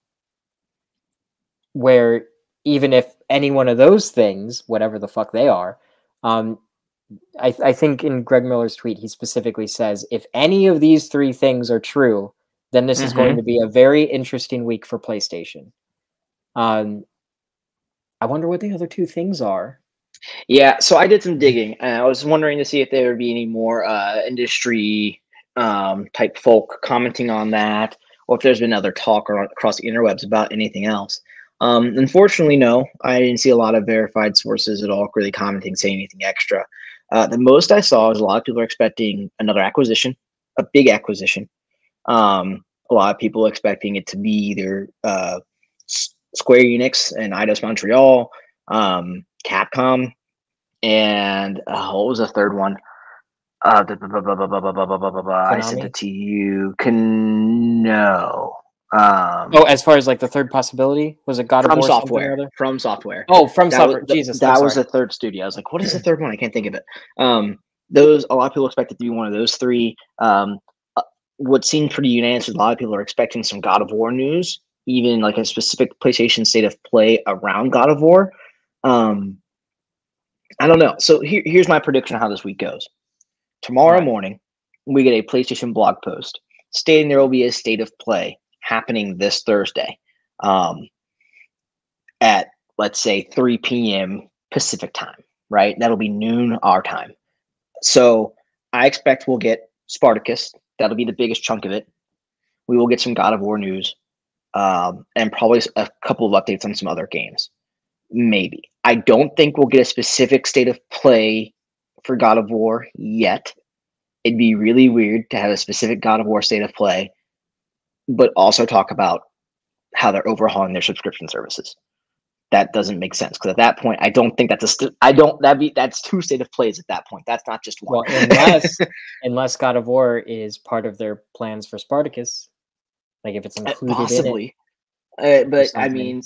where even if any one of those things, whatever the fuck they are, um, I, I think in Greg Miller's tweet, he specifically says, if any of these three things are true, then this mm-hmm. is going mm-hmm. to be a very interesting week for PlayStation. Um, I wonder what the other two things are. Yeah, so I did some digging, and I was wondering to see if there would be any more uh, industry um, type folk commenting on that, or if there's been other talk across the interwebs about anything else. Um, unfortunately, no, I didn't see a lot of verified sources at all really commenting, saying anything extra. Uh, the most I saw is a lot of people are expecting another acquisition, a big acquisition. Um, a lot of people expecting it to be either uh, Square Enix and Eidos Montreal, um, Capcom, and uh, what was the third one? Uh, I sent it to you. Can no. Um, oh, as far as like the third possibility, was it God of War from software? From software. Oh, from that software. Was, Jesus, that was the third studio. I was like, what is the third one? I can't think of it. Um, those a lot of people expect it to be one of those three. Um, uh, what seemed pretty unanimous. A lot of people are expecting some God of War news, even like a specific PlayStation state of play around God of War. Um, I don't know. So here, here's my prediction how this week goes. Tomorrow right. morning, we get a PlayStation blog post stating there will be a state of play happening this Thursday um, at, let's say, 3 p.m. Pacific time, right? That'll be noon our time. So I expect we'll get Spartacus. That'll be the biggest chunk of it. We will get some God of War news um, and probably a couple of updates on some other games. Maybe. I don't think we'll get a specific state of play for God of War yet. It'd be really weird to have a specific God of War state of play but also talk about how they're overhauling their subscription services. That doesn't make sense because at that point, I don't think that's a. St- I don't that be that's two state of plays at that point. That's not just one. Well, unless unless God of War is part of their plans for Spartacus, like if it's uh, included possibly. in it. Uh, but I mean,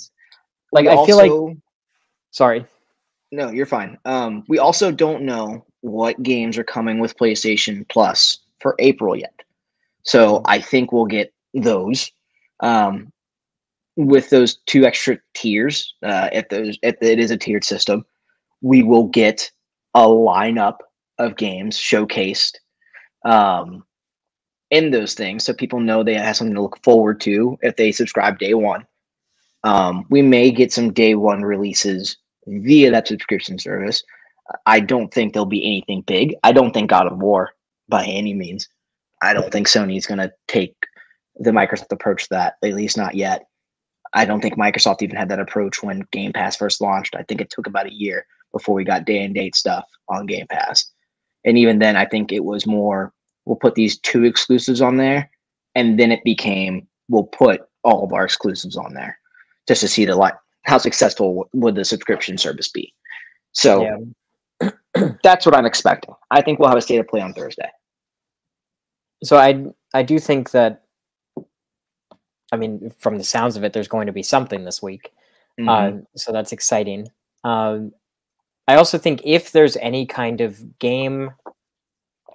like I also, feel like. Sorry. No, you're fine. Um, we also don't know what games are coming with PlayStation Plus for April yet. So I think we'll get those um, with those two extra tiers. Uh, if those it is a tiered system, we will get a lineup of games showcased um, in those things, so people know they have something to look forward to if they subscribe day one. Um, we may get some day one releases via that subscription service. I don't think there'll be anything big. I don't think God of War by any means. I don't think Sony's going to take the Microsoft approach to that, at least not yet. I don't think Microsoft even had that approach when Game Pass first launched. I think it took about a year before we got day and date stuff on Game Pass. And even then, I think it was more we'll put these two exclusives on there. And then it became we'll put all of our exclusives on there, just to see the like how successful would the subscription service be. So yeah. that's what I'm expecting. I think we'll have a state of play on Thursday. So I I do think that I mean, from the sounds of it, there's going to be something this week. Mm-hmm. Uh, so that's exciting. Um, I also think if there's any kind of game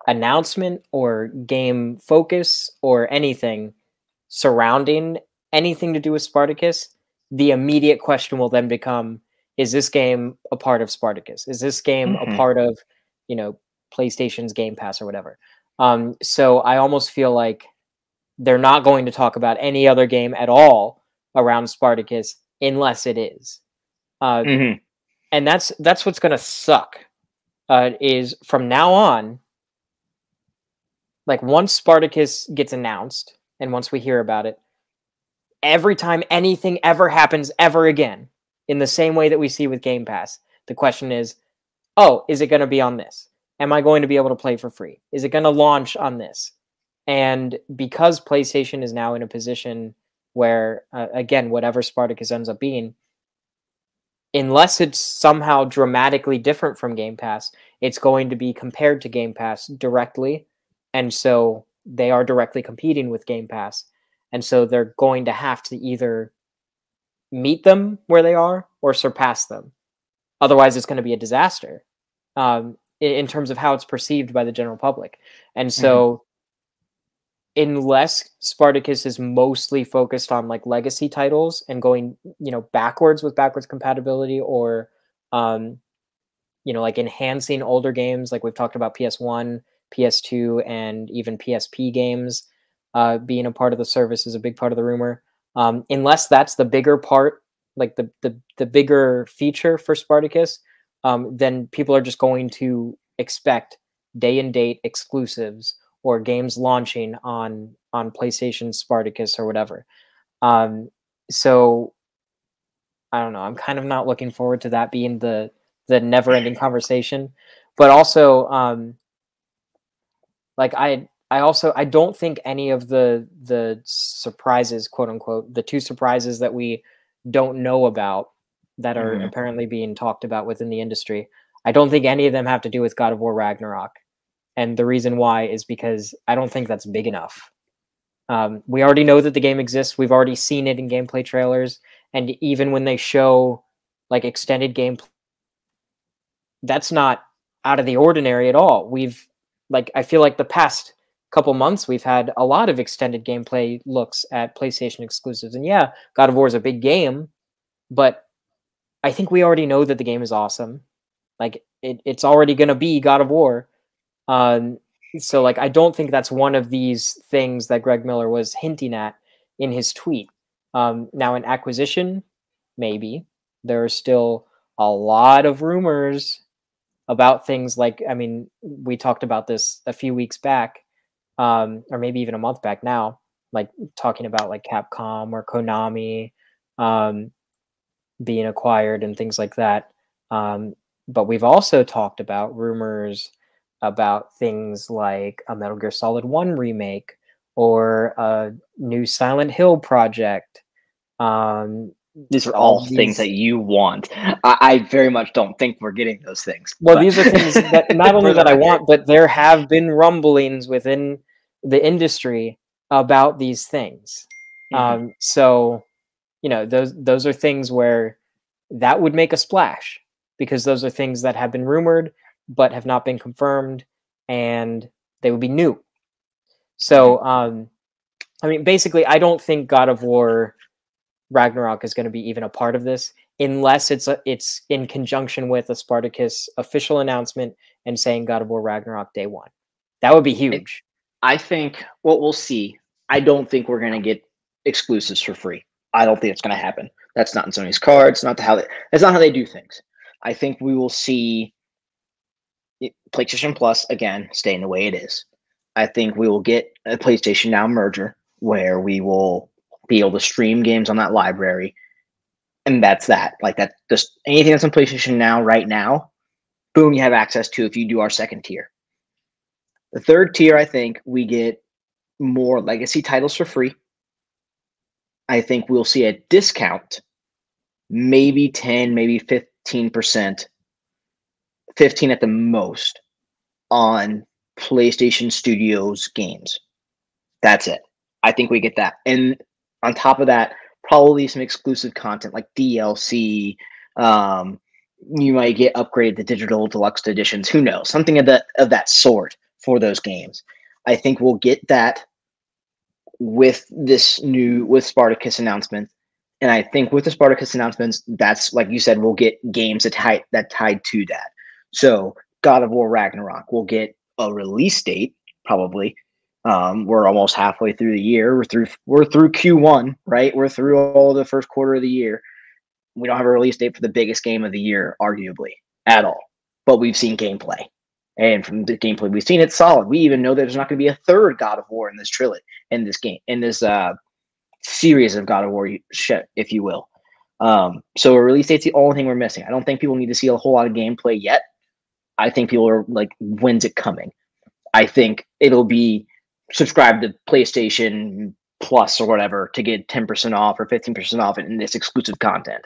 announcement or game focus or anything surrounding anything to do with Spartacus, the immediate question will then become is this game a part of Spartacus? Is this game mm-hmm. a part of, you know, PlayStation's Game Pass or whatever? Um, so I almost feel like they're not going to talk about any other game at all around Spartacus unless it is. Uh, mm-hmm. And that's that's what's going to suck. Uh, is from now on, like once Spartacus gets announced and once we hear about it, every time anything ever happens ever again, in the same way that we see with Game Pass, the question is, oh, is it going to be on this? Am I going to be able to play for free? Is it going to launch on this? And because PlayStation is now in a position where, uh, again, whatever Spartacus ends up being, unless it's somehow dramatically different from Game Pass, it's going to be compared to Game Pass directly. And so they are directly competing with Game Pass. And so they're going to have to either meet them where they are or surpass them. Otherwise, it's going to be a disaster um, in, in, terms of how it's perceived by the general public. And so mm-hmm unless Spartacus is mostly focused on like legacy titles and going, you know, backwards with backwards compatibility or um you know, like enhancing older games like we've talked about PS1, PS2 and even PSP games uh being a part of the service is a big part of the rumor. Um unless that's the bigger part, like the the the bigger feature for Spartacus, um then people are just going to expect day and date exclusives or games launching on on PlayStation Spartacus or whatever. Um, so I don't know. I'm kind of not looking forward to that being the the never ending conversation, but also um, like I I also I don't think any of the the surprises, quote unquote, the two surprises that we don't know about that are mm-hmm. apparently being talked about within the industry. I don't think any of them have to do with God of War Ragnarok. And the reason why is because I don't think that's big enough. Um, we already know that the game exists. We've already seen it in gameplay trailers. And even when they show like extended gameplay, that's not out of the ordinary at all. We've like, I feel like the past couple months we've had a lot of extended gameplay looks at PlayStation exclusives. And yeah, God of War is a big game, but I think we already know that the game is awesome. Like it, it's already going to be God of War. Um, so like I don't think that's one of these things that Greg Miller was hinting at in his tweet. Um, now an acquisition, maybe there are still a lot of rumors about things like I mean we talked about this a few weeks back, um, or maybe even a month back now, like talking about like Capcom or Konami um, being acquired and things like that. Um, but we've also talked about rumors about things like a Metal Gear Solid 1 remake or a new Silent Hill project. Um, these are all these... things that you want. I, I, very much don't think we're getting those things. Well, but... these are things that not only that I want, but there have been rumblings within the industry about these things. Mm-hmm. Um, so, you know, those those are things where that would make a splash because those are things that have been rumored but have not been confirmed, and they would be new. So, um, I mean, basically, I don't think God of War Ragnarok is going to be even a part of this unless it's a, it's in conjunction with a Spartacus official announcement and saying God of War Ragnarok day one. That would be huge. I think what we'll see. I don't think we're going to get exclusives for free. I don't think it's going to happen. That's not in Sony's cards. Not how they, that's not how they do things. I think we will see PlayStation Plus again staying the way it is. I think we will get a PlayStation Now merger where we will be able to stream games on that library, and that's that. Like that, just anything that's on PlayStation Now right now, boom, you have access to if you do our second tier. The third tier, I think we get more legacy titles for free. I think we'll see a discount, maybe 10, maybe 15%, 15 at the most on PlayStation Studios games. That's it. I think we get that. And on top of that, probably some exclusive content like DLC. Um, you might get upgraded to digital deluxe editions. Who knows? Something of that of that sort for those games. I think we'll get that with this new with Spartacus announcement. And I think with the Spartacus announcements, that's like you said, we'll get games that tied that tied to that. So God of War Ragnarok will get a release date, probably. Um, we're almost halfway through the year. We're through we're through Q1, right? We're through all the first quarter of the year. We don't have a release date for the biggest game of the year, arguably, at all. But we've seen gameplay. And from the gameplay we've seen, it's solid. We even know that there's not going to be a third God of War in this trilogy, in this game, in this uh, series of God of War if you will. Um, so a release date's the only thing we're missing. I don't think people need to see a whole lot of gameplay yet. I think people are like, when's it coming? I think it'll be subscribe to PlayStation Plus or whatever to get 10% off or 15% off in this exclusive content.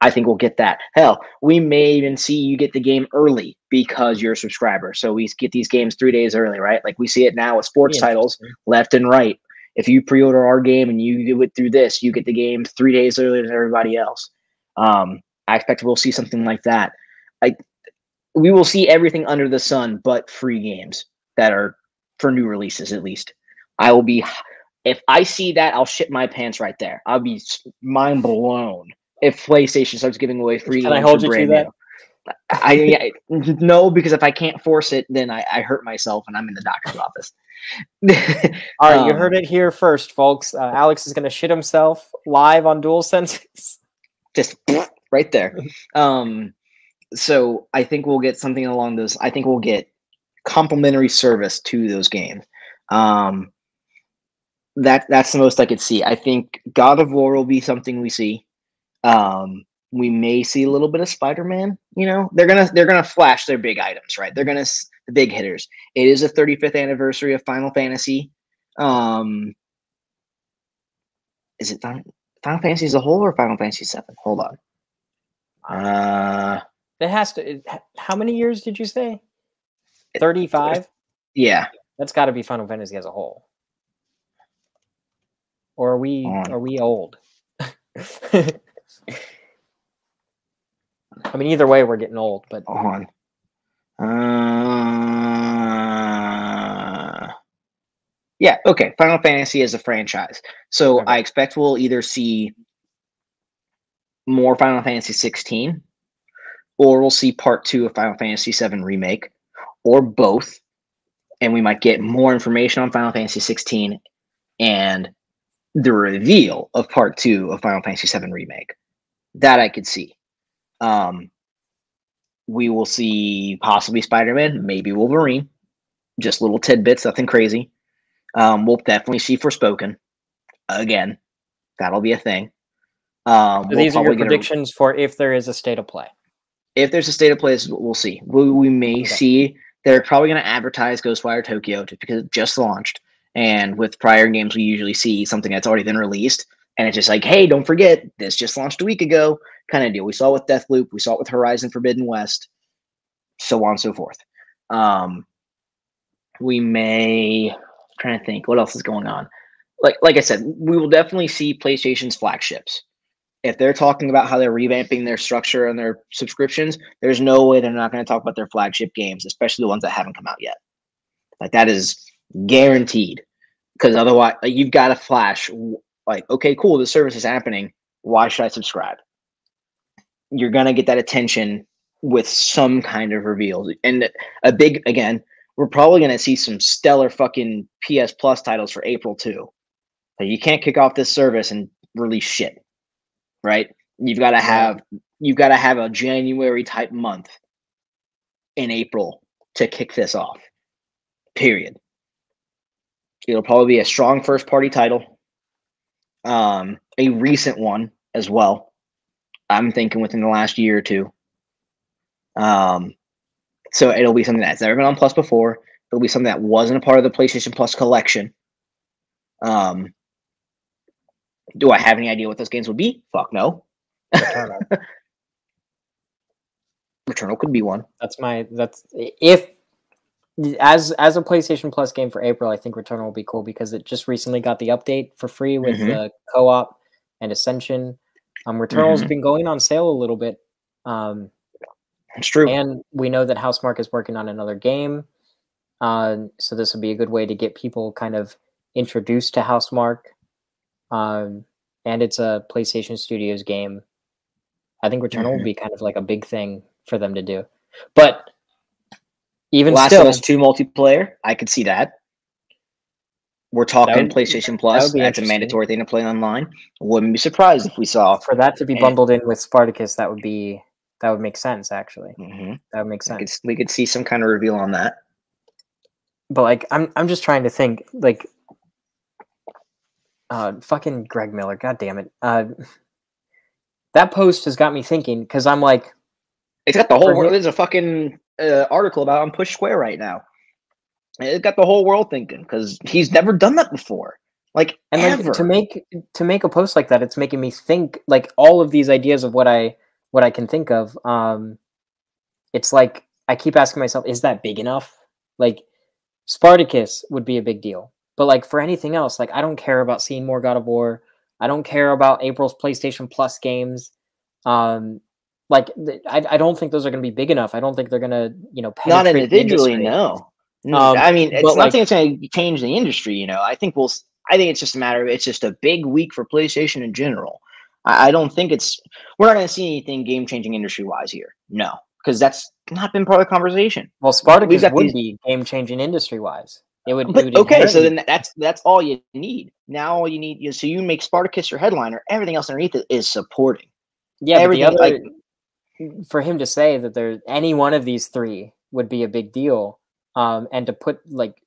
I think we'll get that. Hell, we may even see you get the game early because you're a subscriber. So we get these games three days early, right? Like we see it now with sports titles left and right. If you pre-order our game and you do it through this, you get the game three days earlier than everybody else. Um, I expect we'll see something like that. I we will see everything under the sun but free games that are for new releases at least. I will be if I see that, I'll shit my pants right there. I'll be mind blown if PlayStation starts giving away free Can games. I hold you to that? I, I no, because if I can't force it, then I, I hurt myself and I'm in the doctor's office. All right, um, you heard it here first, folks. Uh, Alex is going to shit himself live on Dual Senses. Just right there. Um, so I think we'll get something along those. I think we'll get complimentary service to those games. Um, that that's the most I could see. I think God of War will be something we see. Um, we may see a little bit of Spider-Man. You know, they're gonna they're gonna flash their big items, right? They're gonna the big hitters. It is a 35th anniversary of Final Fantasy. Um, is it Final, Final Fantasy as a whole or Final Fantasy Seven? Hold on. Uh, it has to. It, how many years did you say? Thirty-five. Yeah, that's got to be Final Fantasy as a whole. Or are we are we old? I mean, either way, we're getting old. But on. Uh, yeah. Okay. Final Fantasy is a franchise, so okay. I expect we'll either see more Final Fantasy 16, or we'll see Part Two of Final Fantasy 7 remake, or both, and we might get more information on Final Fantasy 16 and the reveal of Part Two of Final Fantasy VII remake. That I could see. Um, we will see possibly Spider Man, maybe Wolverine, just little tidbits, nothing crazy. Um, we'll definitely see Forspoken again. That'll be a thing. Um, so these we'll are your predictions for if there is a state of play. If there's a state of play, we'll see. We, we may okay. see they're probably going to advertise Ghostwire Tokyo just because it just launched. And with prior games, we usually see something that's already been released, and it's just like, hey, don't forget, this just launched a week ago kind of deal. We saw it with Deathloop, we saw it with Horizon Forbidden West, so on and so forth. Um, we may I'm trying to think what else is going on. Like like I said, we will definitely see PlayStation's flagships. If they're talking about how they're revamping their structure and their subscriptions, there's no way they're not going to talk about their flagship games, especially the ones that haven't come out yet. Like that is guaranteed, because otherwise, like, you've got to flash. Like, okay, cool, the service is happening. Why should I subscribe? you're gonna get that attention with some kind of reveal. And a big again, we're probably gonna see some stellar fucking PS Plus titles for April too. Like you can't kick off this service and release shit, right? You've got to have you've got to have a January type month in April to kick this off. Period. It'll probably be a strong first party title, um, a recent one as well I'm thinking within the last year or two. Um, so it'll be something that's never been on Plus before. It'll be something that wasn't a part of the PlayStation Plus collection. Um, Do I have any idea what those games would be? Fuck no. Returnal. Returnal could be one. That's my that's if as as a PlayStation Plus game for April, I think Returnal will be cool because it just recently got the update for free with Mhm. the co-op and Ascension. Um, Returnal's Mhm. been going on sale a little bit, um, It's true. and we know that Housemarque is working on another game. Uh, so this would be a good way to get people kind of introduced to Housemarque. Um, and it's a PlayStation Studios game. I think Returnal Mhm. would be kind of like a big thing for them to do. But even Last still, of Us Two multiplayer. I could see that. We're talking would- PlayStation Plus. That's a mandatory thing to play online. Wouldn't be surprised if we saw. for that to be bundled in with Spartacus, that would be that would make sense. Actually, hmm that would make We, could, sense. we could see some kind of reveal on that. But like, I'm I'm just trying to think. Like, uh, fucking Greg Miller. God damn it. Uh, that post has got me thinking because I'm like, It's got the whole world. There's a fucking uh, article about on Push Square right now. It got the whole world thinking because he's never done that before. Like and ever. like to make to make a post like that, it's making me think like all of these ideas of what I what I can think of. Um, it's like I keep asking myself, is that big enough? Like Spartacus would be a big deal, but like for anything else, like I don't care about seeing more God of War. I don't care about April's PlayStation Plus games. Um, like I, I don't think those are going to be big enough. I don't think they're going to you know not individually, no. No, Um, I mean, it's but, not like- it's going to change the industry. You know, I think we'll. I think it's just a matter of it's just a big week for PlayStation in general. I, I don't think it's. We're not going to see anything game changing industry wise here. No, because that's not been part of the conversation. Well, Spartacus would these- be game changing industry wise. It would. it But would okay, so then that's that's all you need. Now all you need is so you make Spartacus your headliner. Everything else underneath it is supporting. yeah, everything, other like- for him to say that there any one of these three would be a big deal, um, and to put like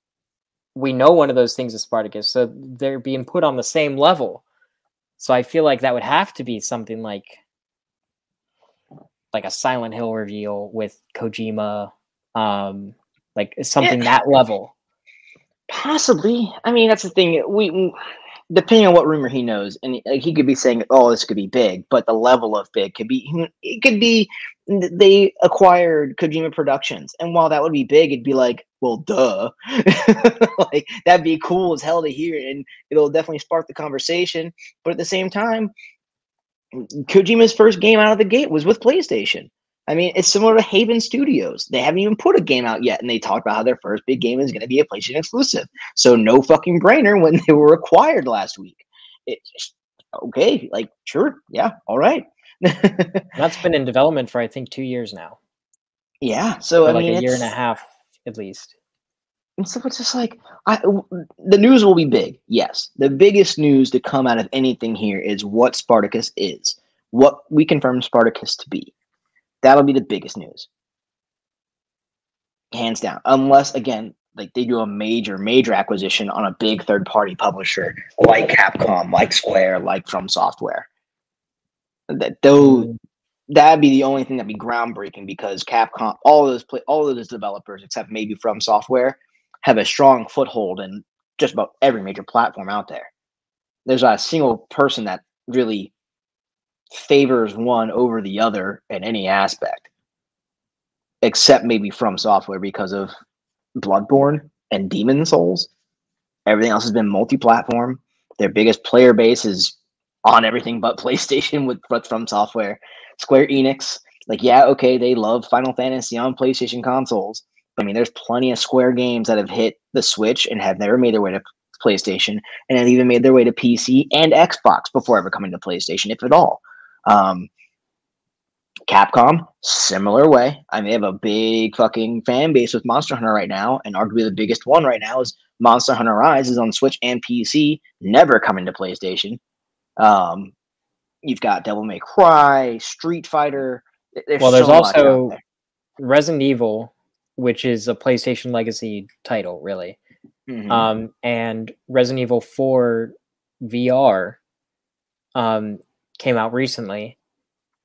we know one of those things is Spartacus, so they're being put on the same level. So I feel like that would have to be something like like a Silent Hill reveal with Kojima, um, like something that level. Possibly. I mean, that's the thing. We- depending on what rumor he knows, and uh, he could be saying, "Oh, this could be big," but the level of big could be. Hmm, it could be they acquired Kojima Productions, and while that would be big, it'd be like, well, duh. like that'd be cool as hell to hear, and it'll definitely spark the conversation. But at the same time, Kojima's first game out of the gate was with PlayStation. I mean, it's similar to Haven Studios. They haven't even put a game out yet, and they talked about how their first big game is going to be a PlayStation exclusive. So no fucking brainer when they were acquired last week. Just, okay, like sure, yeah, all right. That's been in development for I think two years now, yeah, so or I like mean, a year and a half at least. And so it's just like I, the news will be big. Yes, the biggest news to come out of anything here is what Spartacus is, what we confirm Spartacus to be. That'll be the biggest news, hands down. Unless again, like they do a major, major acquisition on a big third-party publisher like Capcom, like Square, like From Software. That though that'd be the only thing that'd be groundbreaking because Capcom, all those play, all of those developers except maybe From Software have a strong foothold in just about every major platform out there. There's not a single person that really favors one over the other in any aspect, except maybe From Software because of Bloodborne and Demon's Souls. Everything else has been multi-platform. Their biggest player base is on everything but PlayStation with with From Software. Square Enix, like yeah, okay, they love Final Fantasy on PlayStation consoles. I mean, there's plenty of Square games that have hit the Switch and have never made their way to PlayStation, and have even made their way to PC and Xbox before ever coming to PlayStation, if at all. Um, Capcom, similar way. I mean, they have a big fucking fan base with Monster Hunter right now, and arguably the biggest one right now is Monster Hunter Rise is on Switch and PC, never coming to PlayStation. Um, you've got Devil May Cry, Street Fighter. There's Well, there's so also there. Resident Evil, which is a PlayStation Legacy title, really, Mhm. um, and Resident Evil 4 VR um, came out recently,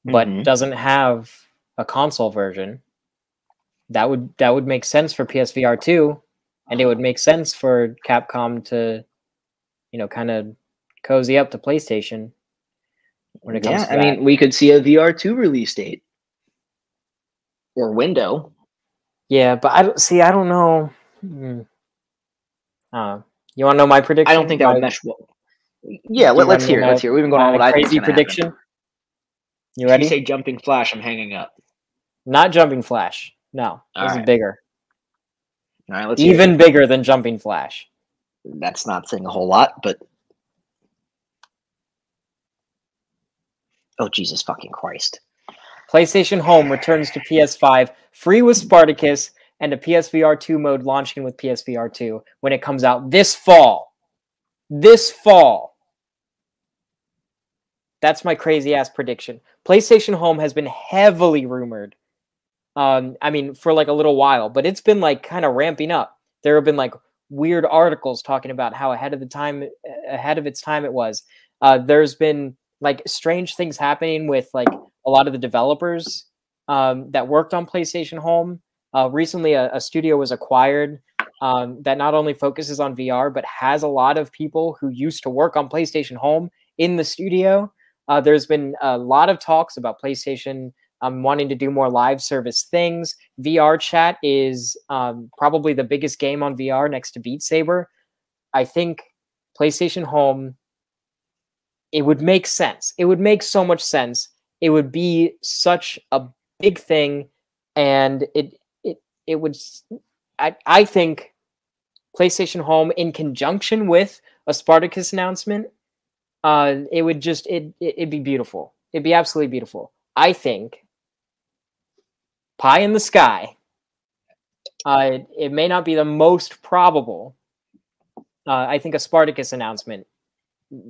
but Mhm. doesn't have a console version. That would that would make sense for PSVR 2, and it would make sense for Capcom to, you know, kind of cozy up to PlayStation when it comes Yeah, I that. mean, we could see a VR two release date or window. yeah, but I don't see. I don't know. Hmm. Uh, you want to know my prediction? I don't think that would mesh well. Yeah, let, let's hear. it, Let's hear. it. We've been going on what I crazy gonna happen. prediction. You If ready? you say jumping flash, I'm hanging up. Not jumping flash. No, this is bigger. All right, let's. Even bigger than jumping flash. That's not saying a whole lot, but oh Jesus fucking Christ! PlayStation Home returns to PS5 free with Spartacus and a PSVR 2 mode launching with PSVR 2 when it comes out this fall. This fall. That's my crazy ass prediction. PlayStation Home has been heavily rumored. Um, I mean, for like a little while, but it's been like kind of ramping up. There have been like weird articles talking about how ahead of the time, ahead of its time it was. Uh, there's been like strange things happening with like a lot of the developers um, that worked on PlayStation Home. Uh, recently, a, a studio was acquired um, that not only focuses on VR but has a lot of people who used to work on PlayStation Home in the studio. Uh, there's been a lot of talks about PlayStation um, wanting to do more live service things. VR chat is um, probably the biggest game on VR next to Beat Saber. I think PlayStation Home it would make sense. It would make so much sense. It would be such a big thing, and it it it would. I I think PlayStation Home in conjunction with a Spartacus announcement, uh, it would just it, it it'd be beautiful. It'd be absolutely beautiful. I think pie in the sky. Uh, it may not be the most probable. Uh, I think a Spartacus announcement,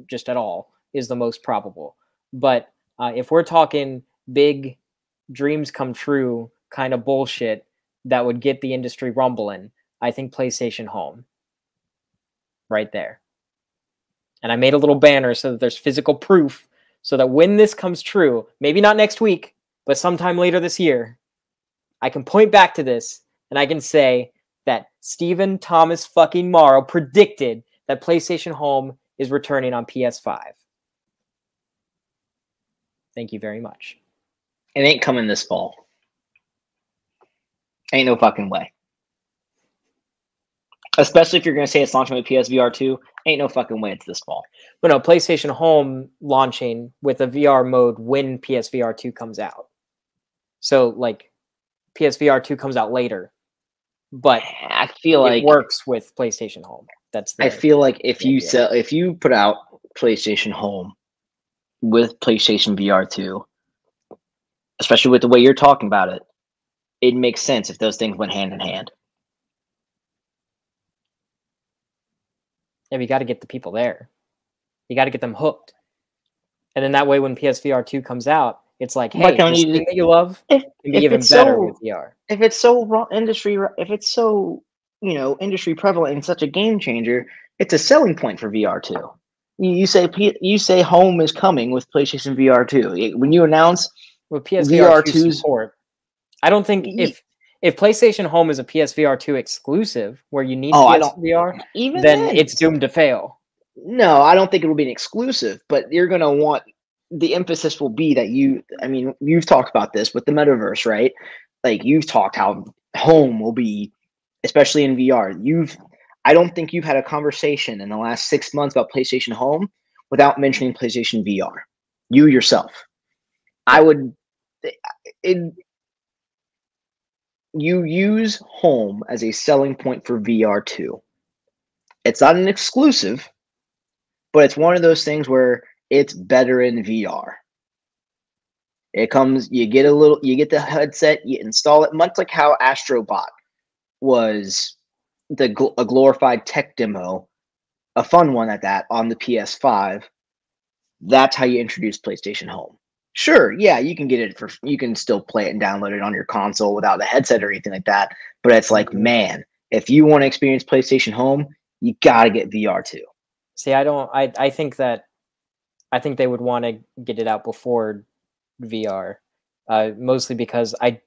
just at all, is the most probable. But uh, if we're talking big dreams come true kind of bullshit that would get the industry rumbling, I think PlayStation Home. Right there. And I made a little banner so that there's physical proof so that when this comes true, maybe not next week, but sometime later this year, I can point back to this and I can say that Stephen Thomas fucking Morrow predicted that PlayStation Home is returning on PS5. Thank you very much. It ain't coming this fall. Ain't no fucking way. Especially if you're gonna say it's launching with PSVR two, ain't no fucking way it's this fall. But no, PlayStation Home launching with a VR mode when PSVR 2 comes out. So like PSVR 2 comes out later, but I feel like it works with PlayStation Home. That's the I feel like if you idea. sell if you put out PlayStation Home with PlayStation VR two, especially with the way you're talking about it, it makes sense if those things went hand in hand. Yeah, we got to get the people there. You got to get them hooked. And then that way when PSVR 2 comes out, it's like, hey, can't this you thing that you love If, can be even better so- with VR. if it's so industry if it's so you know industry prevalent and such a game changer it's a selling point for vr2 you, you say you say home is coming with playstation vr2 when you announce with PSVR 2 VR2's support. I don't think if if PlayStation Home is a PSVR 2 exclusive where you need Oh, PSVR, even then then, it's doomed to fail. no i don't think it will be an exclusive but you're going to want the emphasis will be that you i mean you've talked about this with the metaverse right? Like you've talked how home will be especially in vr you've i don't think you've had a conversation in the last six months about playstation home without mentioning playstation vr you yourself. I would it, you use home as a selling point for vr2 it's not an exclusive but it's one of those things where it's better in VR. It comes, you get a little, you get the headset, you install it, much like how Astrobot was the a glorified tech demo, a fun one at that on the PS5. That's how you introduce PlayStation Home. Sure, yeah, you can get it for, you can still play it and download it on your console without the headset or anything like that. But it's like, Mhm. man, if you want to experience PlayStation Home, you gotta get VR too. See, I don't I I think that I think they would want to get it out before VR. Uh, mostly because I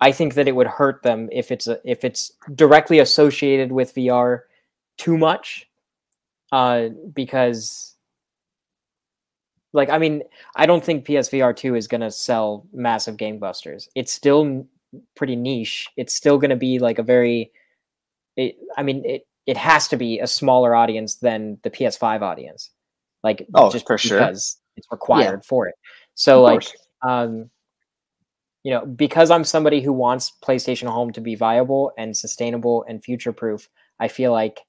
I think that it would hurt them if it's a, if it's directly associated with VR too much. Uh, because Like, I mean, I don't think PSVR two is gonna sell massive gangbusters. It's still pretty niche. It's still gonna be like a very, it, I mean, it it has to be a smaller audience than the PS5 audience. Like, Oh, just for sure. because it's required for it. So, Of like, course. um, you know, because I'm somebody who wants PlayStation Home to be viable and sustainable and future proof, I feel like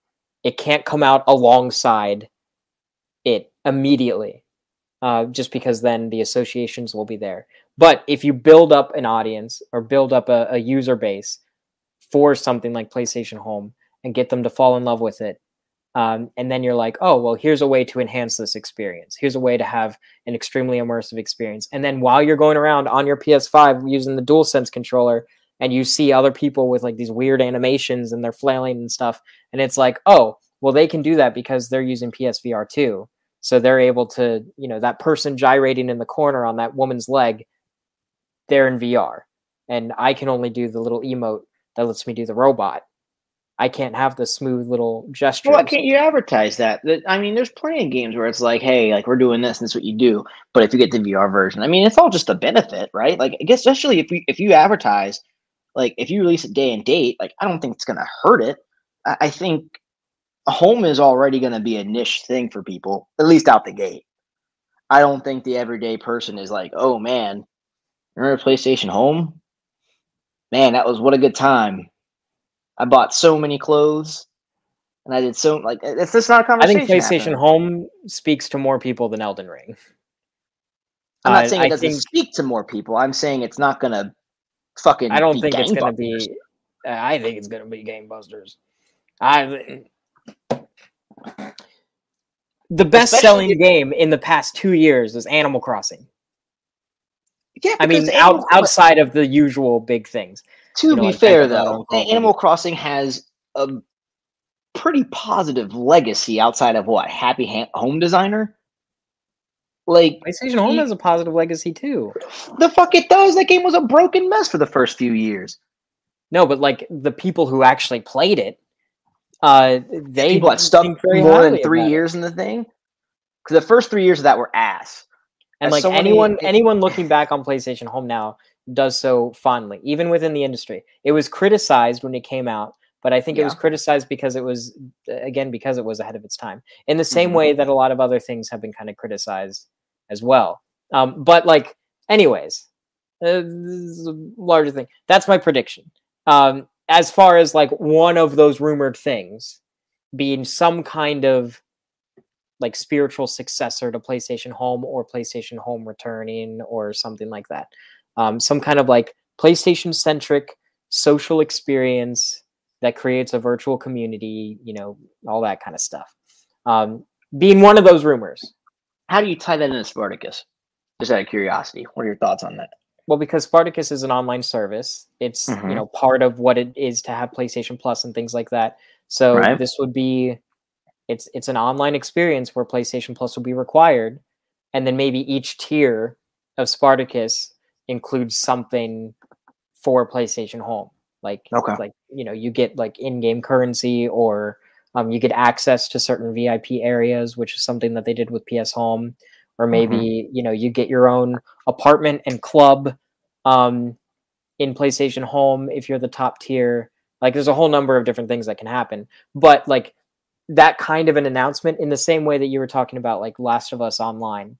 it can't come out alongside it immediately, uh, just because then the associations will be there. But if you build up an audience or build up a, a user base for something like PlayStation Home and get them to fall in love with it, um, and then you're like, oh, well, here's a way to enhance this experience. Here's a way to have an extremely immersive experience. And then while you're going around on your PS5 using the DualSense controller, and you see other people with like these weird animations and they're flailing and stuff, and it's like, oh, well, they can do that because they're using PSVR 2. So they're able to, you know, that person gyrating in the corner on that woman's leg, they're in VR. And I can only do the little emote that lets me do the robot. I can't have the smooth little gesture. Why can't you advertise that? I mean, there's plenty of games where it's like, hey, like we're doing this, and this is what you do. But if you get the VR version, I mean, it's all just a benefit, right? Like, I guess especially if you if you advertise, like if you release a day and date, like I don't think it's gonna hurt it. I, I think home is already gonna be a niche thing for people, at least out the gate. I don't think the everyday person is like, oh man, remember PlayStation Home? Man, that was what a good time. I bought so many clothes and I did so like it's just not a conversation. I think PlayStation happening. Home speaks to more people than Elden Ring. I'm not Uh, saying it I doesn't think- speak to more people. I'm saying it's not gonna fucking. I don't think it's going to be. I think it's going to be Gamebusters. I. The best selling Especially- game in the past two years is Animal Crossing. Yeah, I mean, out, outside of the usual big things. To you know, be like fair, though, Animal Crossing has a pretty positive legacy outside of what Happy ha- Home Designer. Like PlayStation Home has a positive legacy too. the fuck it does. That game was a broken mess for the first few years. No, but like the people who actually played it, uh, they People that stuck more than three years in the thing. Because the first three years of that were ass. and As like anyone it- anyone looking back on PlayStation Home now does so fondly, even within the industry. It was criticized when it came out, but I think it was criticized because it was again because it was ahead of its time. In the same Mhm. way that a lot of other things have been kind of criticized as well. Um, but like, anyways, uh, this is a larger thing. That's my prediction. Um, as far as like one of those rumored things being some kind of like spiritual successor to PlayStation Home or PlayStation Home returning or something like that. Um, some kind of like PlayStation centric social experience that creates a virtual community, you know, all that kind of stuff. Um, being one of those rumors. How do you tie that into Spartacus? Just out of curiosity, what are your thoughts on that? Well, because Spartacus is an online service, it's Mhm. you know part of what it is to have PlayStation Plus and things like that. So Right. this would be it's it's an online experience where PlayStation Plus will be required, and then maybe each tier of Spartacus includes something for PlayStation Home. Like Okay. like you know you get like in-game currency or um, you get access to certain VIP areas, which is something that they did with PS Home. Or maybe you know you get your own apartment and club um, in PlayStation Home if you're the top tier. Like there's a whole number of different things that can happen. But like that kind of an announcement in the same way that you were talking about like Last of Us Online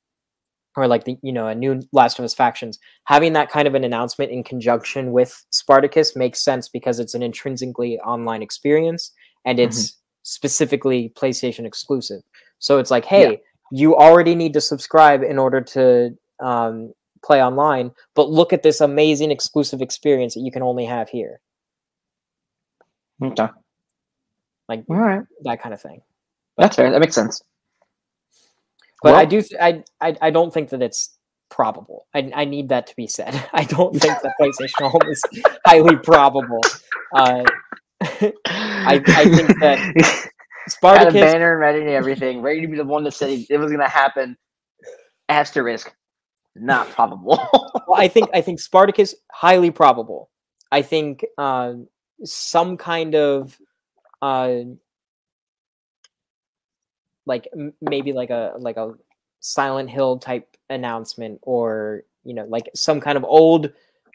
or like the you know a new Last of Us factions, having that kind of an announcement in conjunction with Spartacus makes sense because it's an intrinsically online experience and it's specifically PlayStation exclusive. So it's like, hey, you already need to subscribe in order to um, play online, but look at this amazing exclusive experience that you can only have here. Okay. Like All right. that kind of thing. That's fair. That makes sense. But I do. Th- I, I. I don't think that it's probable. I. I need that to be said. I don't think that PlayStation Home is highly probable. Uh, I- I think that had a Spartacus. banner and ready and everything, ready to be the one that said it was going to happen. Asterisk, not probable. Well, I think. I think Spartacus highly probable. I think uh, some kind of. Uh, like m- maybe like a like a Silent Hill type announcement or you know like some kind of old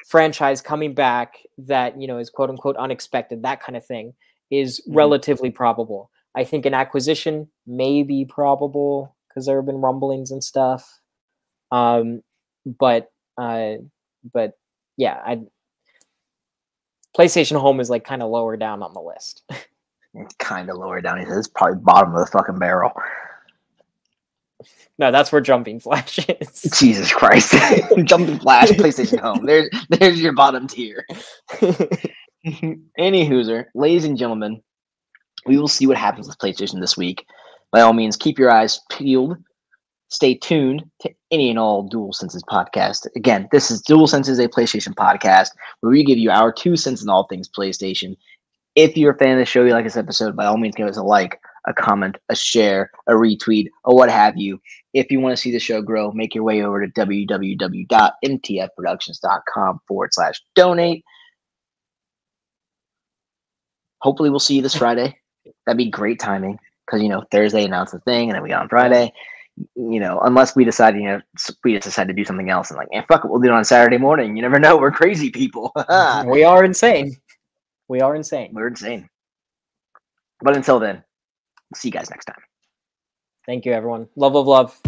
franchise coming back that you know is quote unquote unexpected that kind of thing is mm-hmm. relatively probable i think an acquisition may be probable because there have been rumblings and stuff um but uh but yeah i playstation home is like kind of lower down on the list kind of lower down it's probably bottom of the fucking barrel no, that's where Jumping Flash is. Jesus Christ. Jumping Flash, PlayStation Home. There's there's your bottom tier. Any hooser, ladies and gentlemen, we will see what happens with PlayStation this week. By all means, keep your eyes peeled. Stay tuned to any and all Dual Senses podcast. Again, this is Dual Senses, a PlayStation podcast, where we give you our two cents in all things PlayStation. If you're a fan of the show, you like this episode, by all means, give us a like a comment, a share, a retweet, or what have you. If you want to see the show grow, make your way over to www.mtfproductions.com forward slash donate. Hopefully, we'll see you this Friday. That'd be great timing because, you know, Thursday announced the thing and then we got on Friday. You know, unless we decide, you know, we just decide to do something else and like, and fuck it, we'll do it on Saturday morning. You never know. We're crazy people. we are insane. We are insane. We're insane. But until then, see you guys next time. Thank you, everyone. Love, love, love.